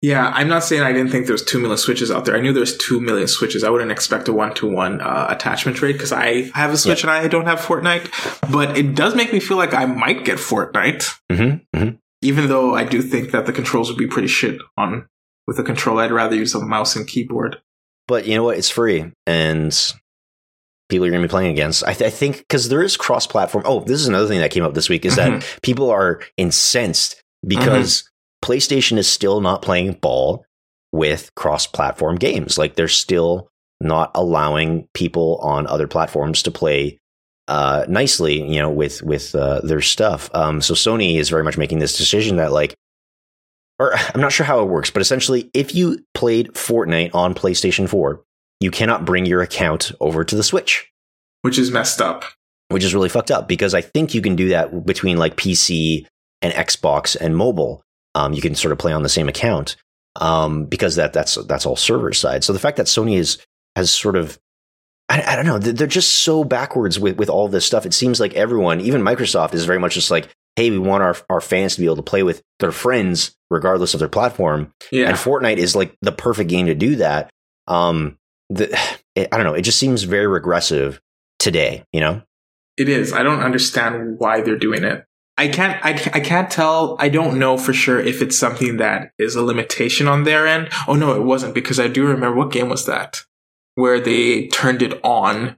Yeah, I'm not saying I didn't think there was two million switches out there. I knew there was two million switches. I wouldn't expect a one to one attachment rate because I have a Switch and I don't have Fortnite. But it does make me feel like I might get Fortnite, mm-hmm, mm-hmm. even though I do think that the controls would be pretty shit on with a controller. I'd rather use a mouse and keyboard. But you know what? It's free, and people are going to be playing against. I, th- I think because there is cross platform. Oh, this is another thing that came up this week is mm-hmm. that people are incensed because mm-hmm. PlayStation is still not playing ball with cross platform games. Like they're still not allowing people on other platforms to play uh, nicely, you know, with with uh, their stuff. Um, so Sony is very much making this decision that like or I'm not sure how it works, but essentially, if you played Fortnite on PlayStation 4, you cannot bring your account over to the Switch. Which is messed up. Which is really fucked up because I think you can do that between like PC and Xbox and mobile. Um, you can sort of play on the same account um, because that that's that's all server side. So the fact that Sony is has sort of I, I don't know. They're just so backwards with with all this stuff. It seems like everyone, even Microsoft, is very much just like, hey, we want our our fans to be able to play with their friends regardless of their platform. Yeah. And Fortnite is like the perfect game to do that. Um, the, it, I don't know. It just seems very regressive today. You know? It is. I don't understand why they're doing it. I can't. I, I can't tell. I don't know for sure if it's something that is a limitation on their end. Oh no, it wasn't because I do remember what game was that where they turned it on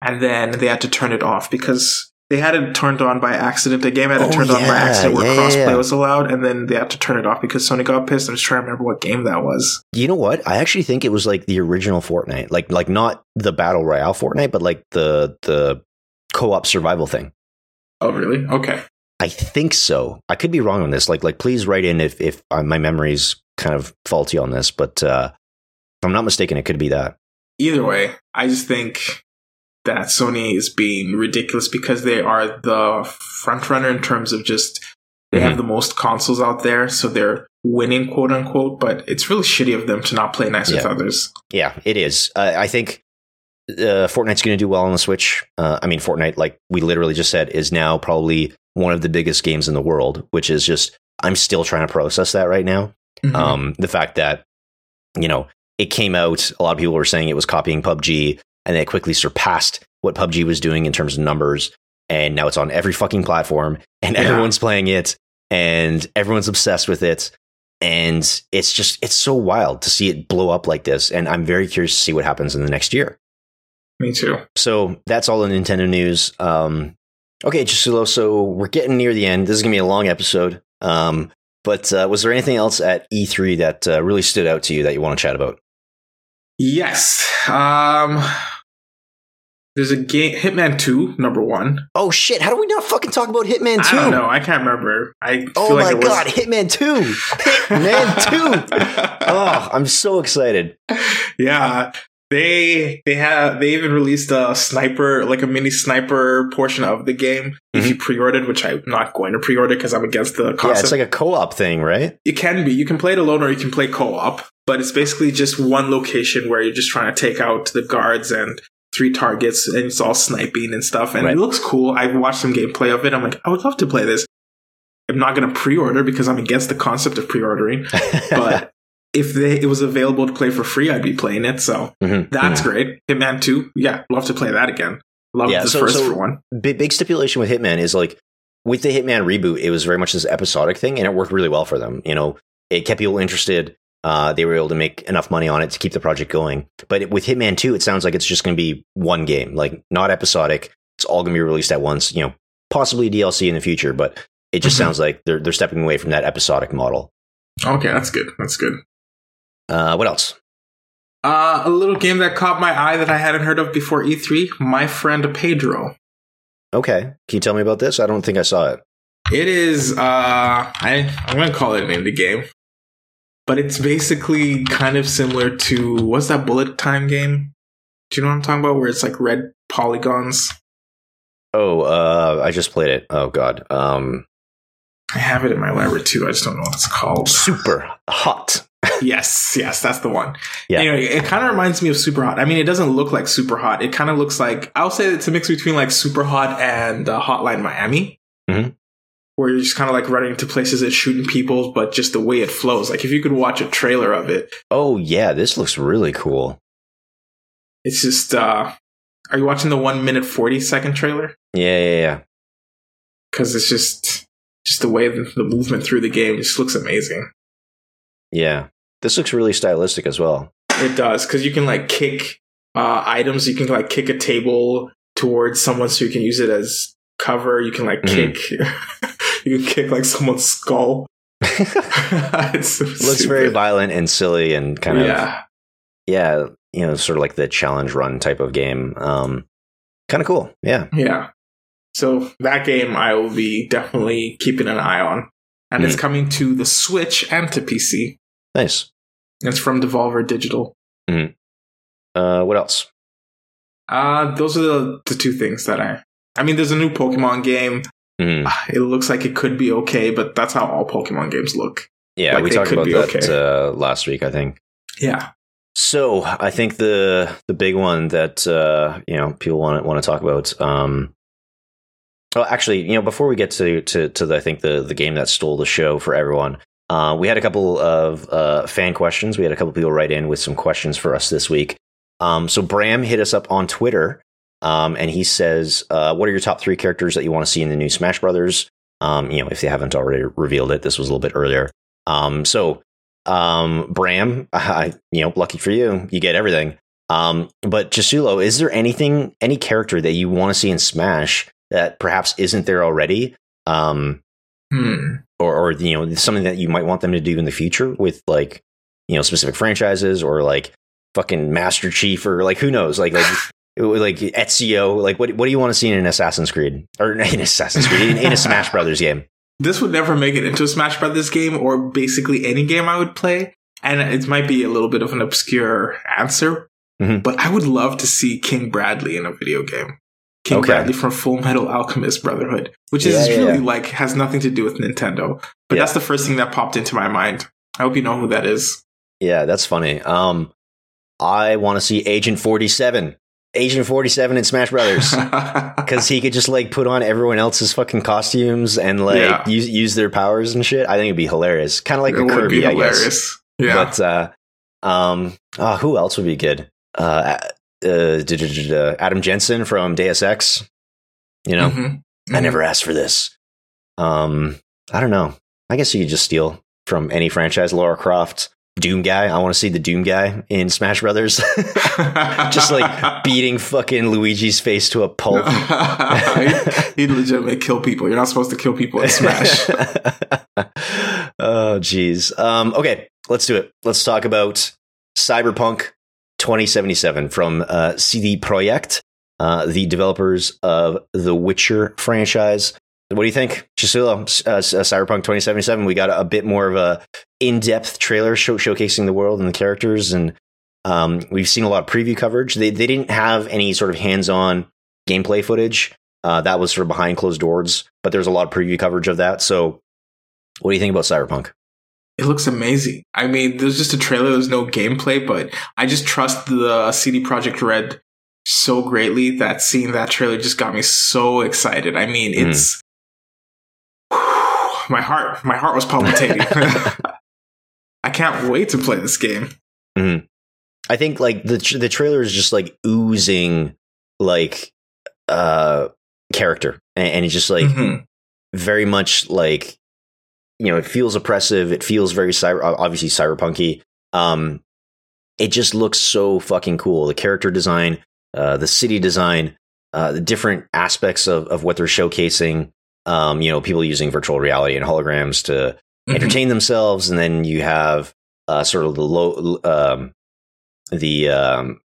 and then they had to turn it off because they had it turned on by accident. The game had it Oh, turned on by accident where yeah, yeah, crossplay yeah. was allowed, and then they had to turn it off because Sony got pissed. I'm just trying to remember what game that was. You know what? I actually think it was like the original Fortnite, like like not the battle royale Fortnite, but like the the co op survival thing. Oh, really? Okay. I think so. I could be wrong on this. Like, like, please write in if if uh, my memory's kind of faulty on this. But uh, if I'm not mistaken, it could be that. Either way, I just think that Sony is being ridiculous because they are the front runner in terms of just they Mhm. have the most consoles out there, so they're winning, quote unquote. But it's really shitty of them to not play nice with others. Yeah, it is. Uh, I think uh, Fortnite's going to do well on the Switch. Uh, I mean, Fortnite, like we literally just said, is now probably one of the biggest games in the world. Which is just I'm still trying to process that right now. Mhm. Um, the fact that, you know, it came out, a lot of people were saying it was copying PUBG, and it quickly surpassed what PUBG was doing in terms of numbers. And now it's on every fucking platform, and Yeah. everyone's playing it, and everyone's obsessed with it. And it's just, it's so wild to see it blow up like this. And I'm very curious to see what happens in the next year. Me too. So that's all the Nintendo news. Um, okay, just so, we're getting near the end. This is gonna be a long episode. Um, but uh, was there anything else at E3 that uh, really stood out to you that you want to chat about? Yes. Um. There's a game, Hitman Two, number one. Oh shit! How do we not fucking talk about Hitman I Two? don't know. I can't remember. I feel Oh like my was- god, Hitman Two! Hitman Two! Oh, I'm so excited. yeah they they have they even released a sniper like a mini sniper portion of the game. If you pre-ordered which i'm not going to pre-order because i'm against the Mm-hmm. Yeah, it's like a co-op thing, right? it can be. You can play it alone or you can play co-op but it's basically just one location where you're just trying to take out the guards and three targets and it's all sniping and stuff. And Right. it looks cool. I've watched some gameplay of it. I'm like i would love to play this. I'm not going to pre-order because i'm against the concept of pre-ordering but if they it was available to play for free, I'd be playing it. So Mhm, that's mhm. great. Hitman Two, yeah, love to play that again. Love Yeah, the so- first so- for one. big, big stipulation with Hitman is like with the Hitman reboot, it was very much this episodic thing, and it worked really well for them. You know, it kept people interested. Uh, they were able to make enough money on it to keep the project going. But it, with Hitman Two, it sounds like it's just going to be one game, like not episodic. It's all going to be released at once. You know, possibly DLC in the future, but it just Mhm. sounds like they're they're stepping away from that episodic model. Okay, that's good. That's good. Uh, what else? Uh, a little game that caught my eye that I hadn't heard of before E3. My friend Pedro. Okay, can you tell me about this? I don't think I saw it. It is. Uh, I I'm gonna call it an indie game, but it's basically kind of similar to what's that bullet time game? Do you know what I'm talking about? Where it's like red polygons. Oh, uh, I just played it. Oh God, um, I have it in my library too. I just don't know what it's called. super hot. Yes, yes, that's the one. Yeah. Anyway, it kind of reminds me of SUPERHOT. I mean, it doesn't look like SUPERHOT. It kind of looks like I'll say it's a mix between like SUPERHOT and uh, Hotline Miami, Mhm. where you're just kind of like running into places and shooting people, but just the way it flows. Like if you could watch a trailer of it, Oh yeah, this looks really cool. it's just. uh Are you watching the one minute forty second trailer? Yeah, yeah, yeah. Because it's just just the way the, the movement through the game just looks amazing. Yeah. This looks really stylistic as well. It does because you can like kick uh, items. You can like kick a table towards someone so you can use it as cover. You can like Mhm. kick. you can kick like someone's skull. it's so looks very violent and silly and kind of yeah. yeah, you know, sort of like the challenge run type of game. Um kind of cool. Yeah. Yeah. So that game I will be definitely keeping an eye on, and it's Mhm. coming to the Switch and to PC. Nice. It's from Devolver Digital. Uh what else? Uh, those are the, the two things that I. I mean, there's a new Pokemon game. Mhm. It looks like it could be okay, but that's how all Pokemon games look. Yeah, Like we talked about that okay. uh, last week, I think. Yeah. So I think the the big one that uh, you know people want to want to talk about. Um, well, actually, you know, before we get to to to the, I think the the game that stole the show for everyone, uh, we had a couple of uh, fan questions. We had a couple people write in with some questions for us this week. Um, so Bram hit us up on Twitter, um, and he says, uh, "What are your top three characters that you want to see in the new Smash Brothers?" Um, you know, if they haven't already revealed it, this was a little bit earlier. Um, so um, Bram, I, you know, lucky for you, you get everything. Um, but Chisulo, is there anything, any character that you want to see in Smash that perhaps isn't there already? Hmm. Or, or you know, something that you might want them to do in the future with like, you know, specific franchises or like fucking Master Chief or like who knows, like like like Ezio. Like, what what do you want to see in an Assassin's Creed or in Assassin's Creed in, in a Smash Brothers game? This would never make it into a Smash Brothers game or basically any game I would play. And it might be a little bit of an obscure answer, Mhm. but I would love to see King Bradley in a video game. King Okay. Bradley from Full Metal Alchemist Brotherhood, which is Yeah, really yeah. like has nothing to do with Nintendo. But Yeah. that's the first thing that popped into my mind. I hope you know who that is. Yeah, that's funny. Um, I want to see Agent Forty Seven, Agent Forty Seven in Smash Brothers. Because he could just like put on everyone else's fucking costumes and like use use their powers and shit. I think it'd be hilarious. Kind of like it Kirby, I guess. hilarious. Yeah. But uh, um, oh, who else would be good? Uh, uh, d- Adam Jensen from Deus Ex. You know, Mhm. I never asked for this. Um, I don't know. I guess you could just steal from any franchise. Lara Croft, Doom guy. I want to see the Doom guy in Smash Brothers, just like beating fucking Luigi's face to a pulp. he'd, he'd legitimately kill people. You're not supposed to kill people in Smash. oh, jeez. Um, okay, let's do it. Let's talk about Cyberpunk 2077 from uh, CD Projekt, uh, the developers of the Witcher franchise. What do you think, Chisula? Uh, uh, Cyberpunk 2077. We got a, bit more of a in-depth trailer show- showcasing the world and the characters, and um, we've seen a lot of preview coverage. They they didn't have any sort of hands-on gameplay footage. Uh, that was sort of behind closed doors, but there's a lot of preview coverage of that. So, what do you think about Cyberpunk? It looks amazing. I mean, there's just a trailer. There's no gameplay, but I just trust the CD Projekt Red so greatly that seeing that trailer just got me so excited. I mean, Mhm. it's my heart. My heart was palpitating. I can't wait to play this game. I think like the tr- the trailer is just like oozing like uh character, and, and it's just like Mhm. very much like you know it feels oppressive. It feels very cyber, obviously cyberpunky. Um, it just looks so fucking cool. The character design, uh, the city design, uh, the different aspects of of what they're showcasing. Um, you know, people using virtual reality and holograms to Mhm. entertain themselves, and then you have uh, sort of the low, um, the um,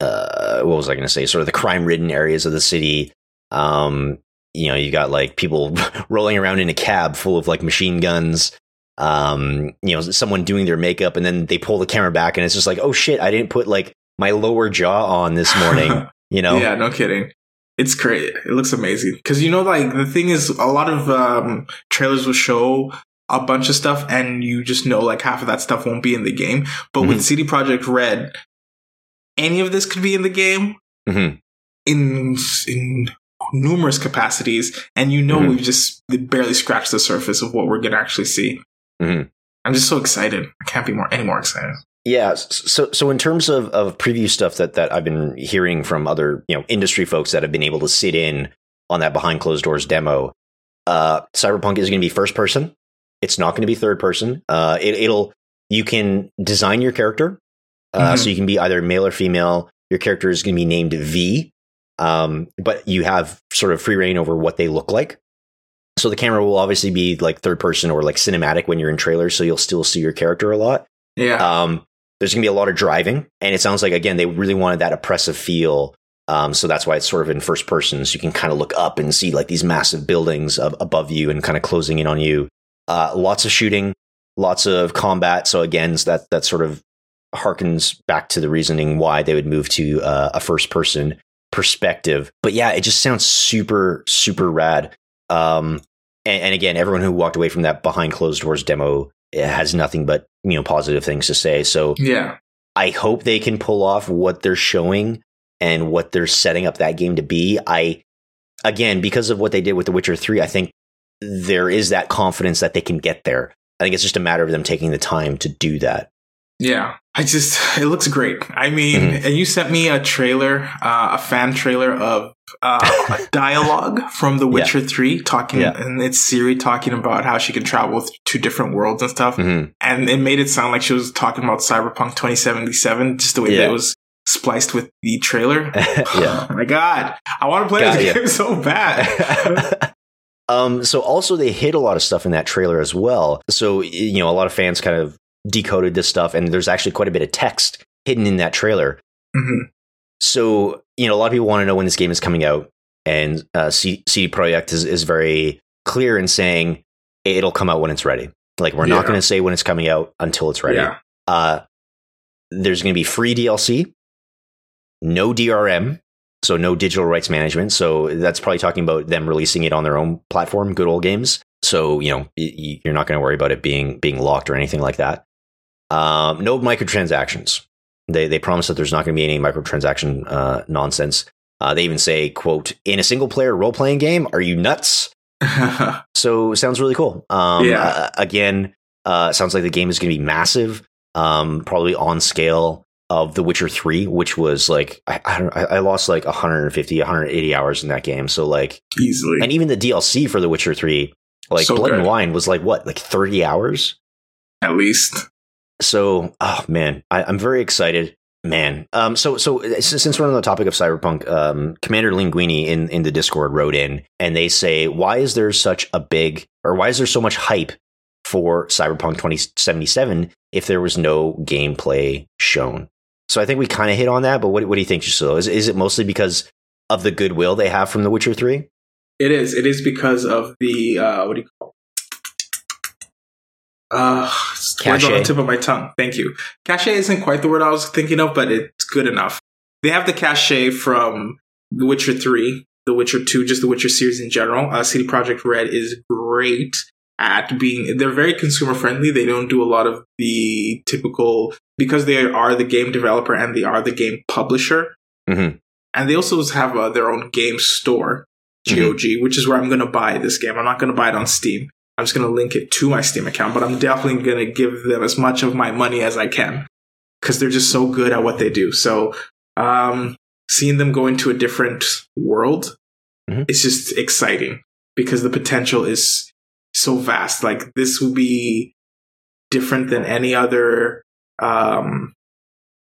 uh, what was I going to say? Sort of the crime-ridden areas of the city. Um, you know, you got like people rolling around in a cab full of like machine guns. Um, you know, someone doing their makeup, and then they pull the camera back, and it's just like, oh shit, I didn't put like my lower jaw on this morning. You know, Yeah, no kidding. It's great. It looks amazing. Because you know, like the thing is, a lot of um, trailers will show a bunch of stuff, and you just know like half of that stuff won't be in the game. But Mhm. with CD Projekt Red, any of this could be in the game Mhm. in in numerous capacities, and you know Mhm. we've just barely scratched the surface of what we're gonna actually see. Mhm. I'm just so excited. I can't be more any more excited. Yeah. So, so in terms of, of preview stuff that, that I've been hearing from other, you know, industry folks that have been able to sit in on that behind closed doors demo, uh, Cyberpunk is going to be first person. It's not going to be third person. Uh, it, it'll, you can design your character. Uh, Mhm. so you can be either male or female. Your character is going to be named V. Um, but you have sort of free reign over what they look like. So the camera will obviously be like third person or like cinematic when you're in trailers. So you'll still see your character a lot. Yeah. Um, there's going to be a lot of driving, and it sounds like again they really wanted that oppressive feel. Um, so that's why it's sort of in first person, so you can kind of look up and see like these massive buildings of, above you and kind of closing in on you. Uh, lots of shooting, lots of combat. So again, that that sort of harkens back to the reasoning why they would move to uh, a first person perspective. But yeah, it just sounds super super rad. Um, and, and again, everyone who walked away from that behind closed doors demo has nothing but you know positive things to say. So yeah. I hope they can pull off what they're showing and what they're setting up that game to be. I again, because of what they did with The Witcher 3, I think there is that confidence that they can get there. I think it's just a matter of them taking the time to do that. Yeah, I just it looks great. I mean, mm-hmm. and you sent me a trailer, uh, a fan trailer of uh, a dialogue from The Witcher yeah. Three, talking, yeah. and it's Ciri talking about how she can travel to different worlds and stuff, mm-hmm. and it made it sound like she was talking about Cyberpunk 2077, just the way yeah. that it was spliced with the trailer. yeah. Oh my god, I want to play Got this game so bad. um, so also they hit a lot of stuff in that trailer as well. So you know, a lot of fans kind of decoded this stuff, and there's actually quite a bit of text hidden in that trailer. Mm-hmm. So you know, a lot of people want to know when this game is coming out, and uh, C- CD Projekt is is very clear in saying it'll come out when it's ready. Like we're yeah. not going to say when it's coming out until it's ready. Yeah. Uh, there's going to be free DLC, no DRM, so no digital rights management. So that's probably talking about them releasing it on their own platform, Good Old Games. So you know you're not going to worry about it being being locked or anything like that. Um, no microtransactions. They they promise that there's not going to be any microtransaction uh, nonsense. Uh, they even say, "quote In a single player role playing game, are you nuts?" so sounds really cool. Um, yeah. Uh, again, uh, sounds like the game is going to be massive. Um, probably on scale of The Witcher Three, which was like I I, don't, I lost like 150, 180 hours in that game. So like easily, and even the DLC for The Witcher Three, like so Blood good. and Wine, was like what, like 30 hours at least. So, oh man, I, am very excited, man. Um, so so since we're on the topic of cyberpunk, um, Commander Linguini in in the Discord wrote in, and they say, why is there such a big, or why is there so much hype for Cyberpunk 2077 if there was no gameplay shown? So I think we kind of hit on that, but what what do you think, Giselle? Is is it mostly because of the goodwill they have from The Witcher Three? It is. It is because of the uh, what do you call uh, words on the tip of my tongue. Thank you. Cachet isn't quite the word I was thinking of, but it's good enough. They have the cachet from The Witcher 3, The Witcher 2, just The Witcher series in general. Uh, CD Projekt Red is great at being, they're very consumer friendly. They don't do a lot of the typical, because they are the game developer and they are the game publisher. Mm-hmm. And they also have uh, their own game store, GOG, mm-hmm. which is where I'm going to buy this game. I'm not going to buy it on Steam. I'm just going to link it to my Steam account, but I'm definitely going to give them as much of my money as I can because they're just so good at what they do. So, um, seeing them go into a different world, mm-hmm. it's just exciting because the potential is so vast. Like this will be different than any other, um,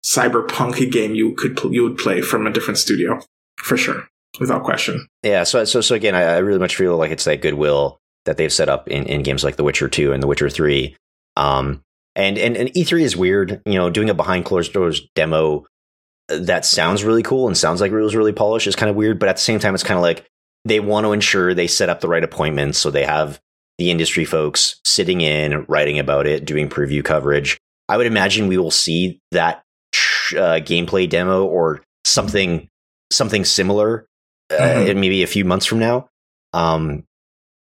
cyberpunk game you could, you would play from a different studio for sure. Without question. Yeah. So, so, so again, I, I really much feel like it's that goodwill that they've set up in, in games like The Witcher 2 and The Witcher 3. Um, and, and, and E3 is weird, you know, doing a behind closed doors demo that sounds really cool and sounds like it was really polished is kind of weird. But at the same time, it's kind of like they want to ensure they set up the right appointments. So they have the industry folks sitting in, writing about it, doing preview coverage. I would imagine we will see that uh, gameplay demo or something something similar uh, mm-hmm. maybe a few months from now. Um,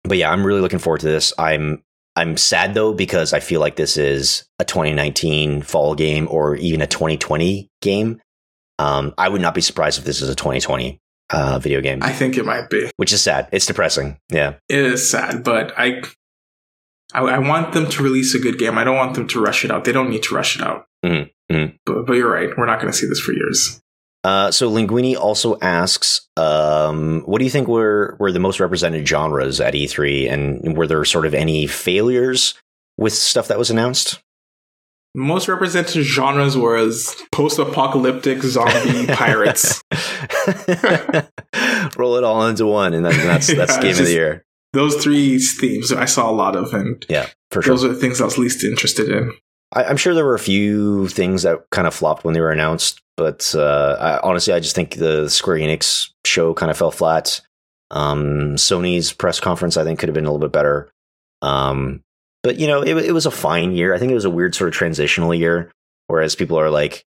but yeah, I'm really looking forward to this. I'm I'm sad though because I feel like this is a 2019 fall game or even a 2020 game. Um, I would not be surprised if this is a 2020 uh, video game. I think it might be, which is sad. It's depressing. Yeah, it is sad, but I, I, I want them to release a good game. I don't want them to rush it out. They don't need to rush it out. Mm-hmm. Mm-hmm. But, but you're right. We're not going to see this for years. Uh, so Linguini also asks, um, what do you think were were the most represented genres at E3, and were there sort of any failures with stuff that was announced? Most represented genres was post-apocalyptic zombie pirates. Roll it all into one, and that's that's yeah, game of the year. Those three themes I saw a lot of, and yeah, for sure. Those are the things I was least interested in. I, am sure there were a few things that kind of flopped when they were announced, but uh, I, honestly, I just think the Square Enix show kind of fell flat. Um, Sony's press conference, I think, could have been a little bit better. Um, but you know, it, it was a fine year. I think it was a weird sort of transitional year. Whereas people are like,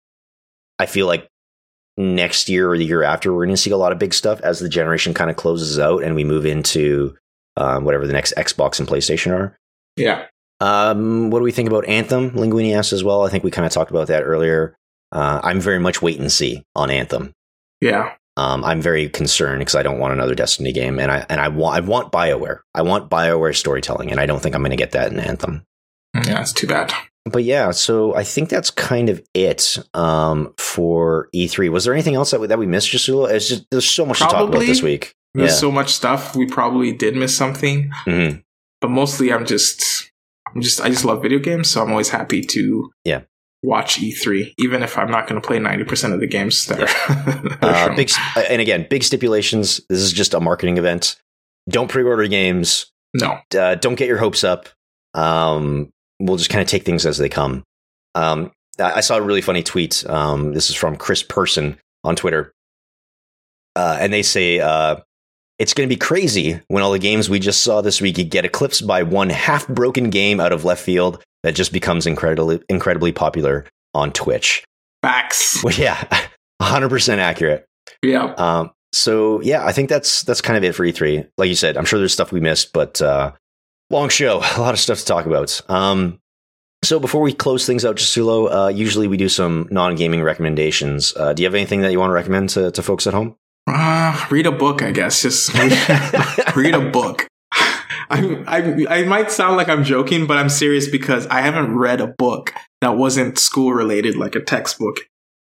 I feel like next year or the year after, we're going to see a lot of big stuff as the generation kind of closes out and we move into um, whatever the next Xbox and PlayStation are. Yeah. Um, what do we think about Anthem? Linguini asked as well. I think we kind of talked about that earlier. Uh, I'm very much wait and see on Anthem. Yeah. Um, I'm very concerned because I don't want another Destiny game, and I and I want I want Bioware. I want Bioware storytelling, and I don't think I'm going to get that in Anthem. Yeah, it's too bad. But yeah, so I think that's kind of it um, for E3. Was there anything else that we, that we missed, Jasula? It's just there's so much to talk about this week. There's Yeah. so much stuff. We probably did miss something, hmm but mostly I'm just, I'm just, I just love video games, so I'm always happy to Yeah. watch E3, even if I'm not going to play 90% of the games that are. are Uh, big and again, big stipulations. This is just a marketing event. Don't pre-order games. no, uh, don't get your hopes up. Um, we'll just kind of take things as they come. Um, I I saw a really funny tweet. Um, this is from Chris Person on Twitter. Uh, and they say, uh, it's going to be crazy when all the games we just saw this week get eclipsed by one half broken game out of left field that just becomes incredibly, incredibly popular on Twitch. facts. Well, yeah, 100% accurate. Yeah. Um, so yeah, I think that's that's kind of it for E3. Like you said, I'm sure there's stuff we missed, but uh, long show, a lot of stuff to talk about. Um, so before we close things out, Jasulo, uh, usually we do some non-gaming recommendations. Uh, do you have anything that you want to recommend to, to folks at home? Uh, read a book, I guess. Just read, read a book. I, I I might sound like I'm joking, but I'm serious because I haven't read a book that wasn't school related, like a textbook,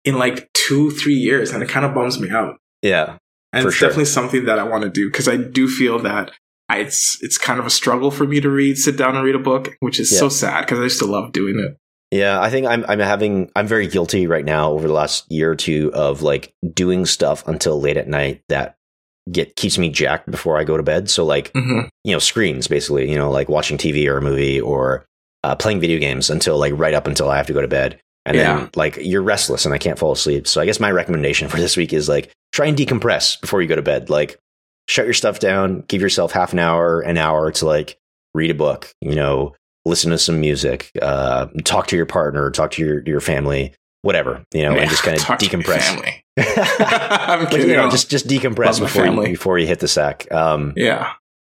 in like two, three years, and it kind of bums me out. Yeah, And it's sure. definitely something that I want to do because I do feel that I, it's it's kind of a struggle for me to read, sit down and read a book, which is Yeah. so sad because I used to love doing it. Yeah. I think I'm I'm having I'm very guilty right now over the last year or two of like doing stuff until late at night that get keeps me jacked before I go to bed. So like hmm you know screens basically you know like watching tv or a movie or uh, playing video games until like right up until i have to go to bed and Yeah. then like you're restless and i can't fall asleep so i guess my recommendation for this week is like try and decompress before you go to bed like shut your stuff down give yourself half an hour an hour to like read a book you know listen to some music uh, talk to your partner talk to your your family whatever you know and just kind of Talk to my decompress family. I'm kidding. you know just just decompress before you, before you hit the sack um yeah.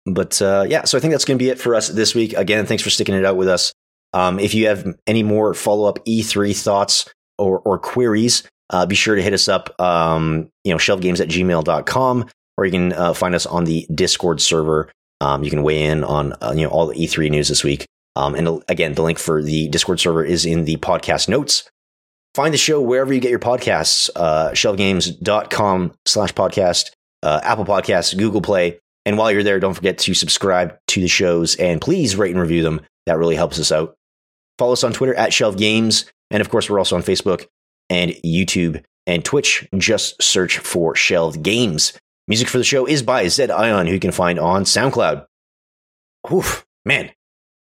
but uh, yeah, so I think that's going to be it for us this week. Again, thanks for sticking it out with us. Um, if you have any more follow up E3 thoughts or, or queries, uh, be sure to hit us up, um, you know, shelvedgames at gmail.com, or you can uh, find us on the Discord server. Um, you can weigh in on uh, you know all the E3 news this week. Um, and again, the link for the Discord server is in the podcast notes. Find the show wherever you get your podcasts, uh, shelvedgames.com slash podcast, uh, Apple Podcasts, Google Play. And while you're there, don't forget to subscribe to the shows and please rate and review them. That really helps us out. Follow us on Twitter at Shelved Games. And of course, we're also on Facebook and YouTube and Twitch. Just search for Shelved Games. Music for the show is by Zed Ion, who you can find on SoundCloud. Oof, man,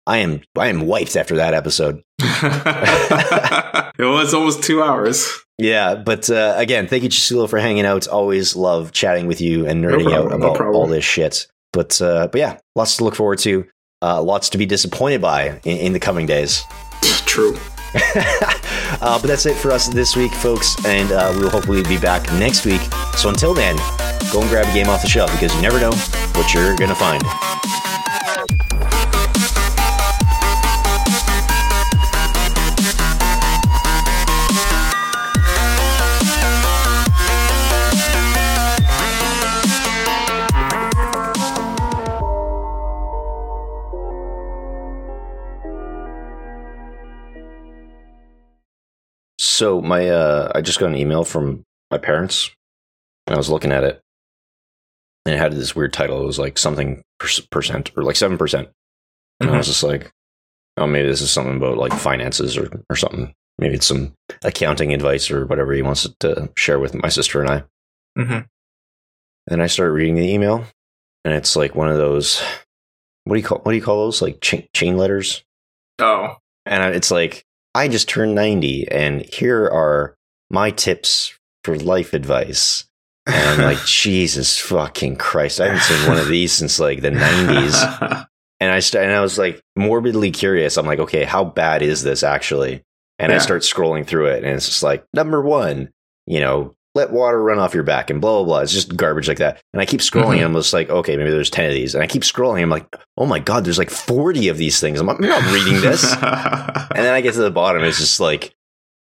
I am I am wiped after that episode. it was almost two hours. Yeah, but uh, again, thank you, Chisilo, for hanging out. Always love chatting with you and nerding problem, out about problem. all this shit. But uh, but yeah, lots to look forward to. Uh, lots to be disappointed by in, in the coming days. True. uh, but that's it for us this week, folks, and uh, we will hopefully be back next week. So until then, go and grab a game off the shelf because you never know what you're gonna find. So my uh, I just got an email from my parents, and I was looking at it, and it had this weird title. It was like something per- percent or like seven percent, and I was just like, oh, maybe this is something about like finances or or something. Maybe it's some accounting advice or whatever he wants to share with my sister and I. hmm And I started reading the email, and it's like one of those. What do you call what do you call those? Like chain, chain letters. Oh. And it's like, I just turned 90 and here are my tips for life advice. And I'm like, Jesus fucking Christ. I haven't seen one of these since like the 90s. And I, st- and I was like morbidly curious. I'm like, okay, how bad is this actually? And I start scrolling through it and it's just like, number one, you know, let water run off your back and blah, blah, blah. It's just garbage like that. And I keep scrolling Mhm. and I'm just like, okay, maybe there's 10 of these. And I keep scrolling. I'm like, oh my God, there's like 40 of these things. I'm, like, I'm not reading this. And then I get to the bottom, it's just like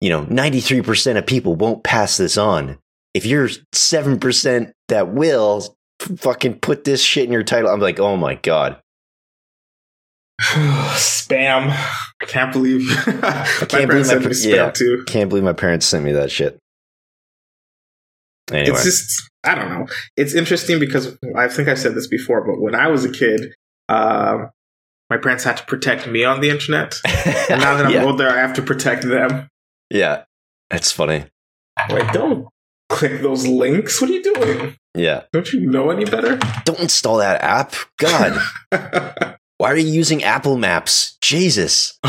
you know, 93% of people won't pass this on. If you're 7% that will, fucking put this shit in your title. I'm like, oh my God. spam. I can't believe. I can't believe my, yeah, too. Can't believe my parents sent me that shit. Anyway. It's just, I don't know. It's interesting because I think I've said this before, but when I was a kid, uh, my parents had to protect me on the internet. And now that I'm yeah. older, I have to protect them. Yeah. it's funny. Wait, don't click those links. What are you doing? Yeah. Don't you know any better? Don't install that app. God. Why are you using Apple Maps? Jesus.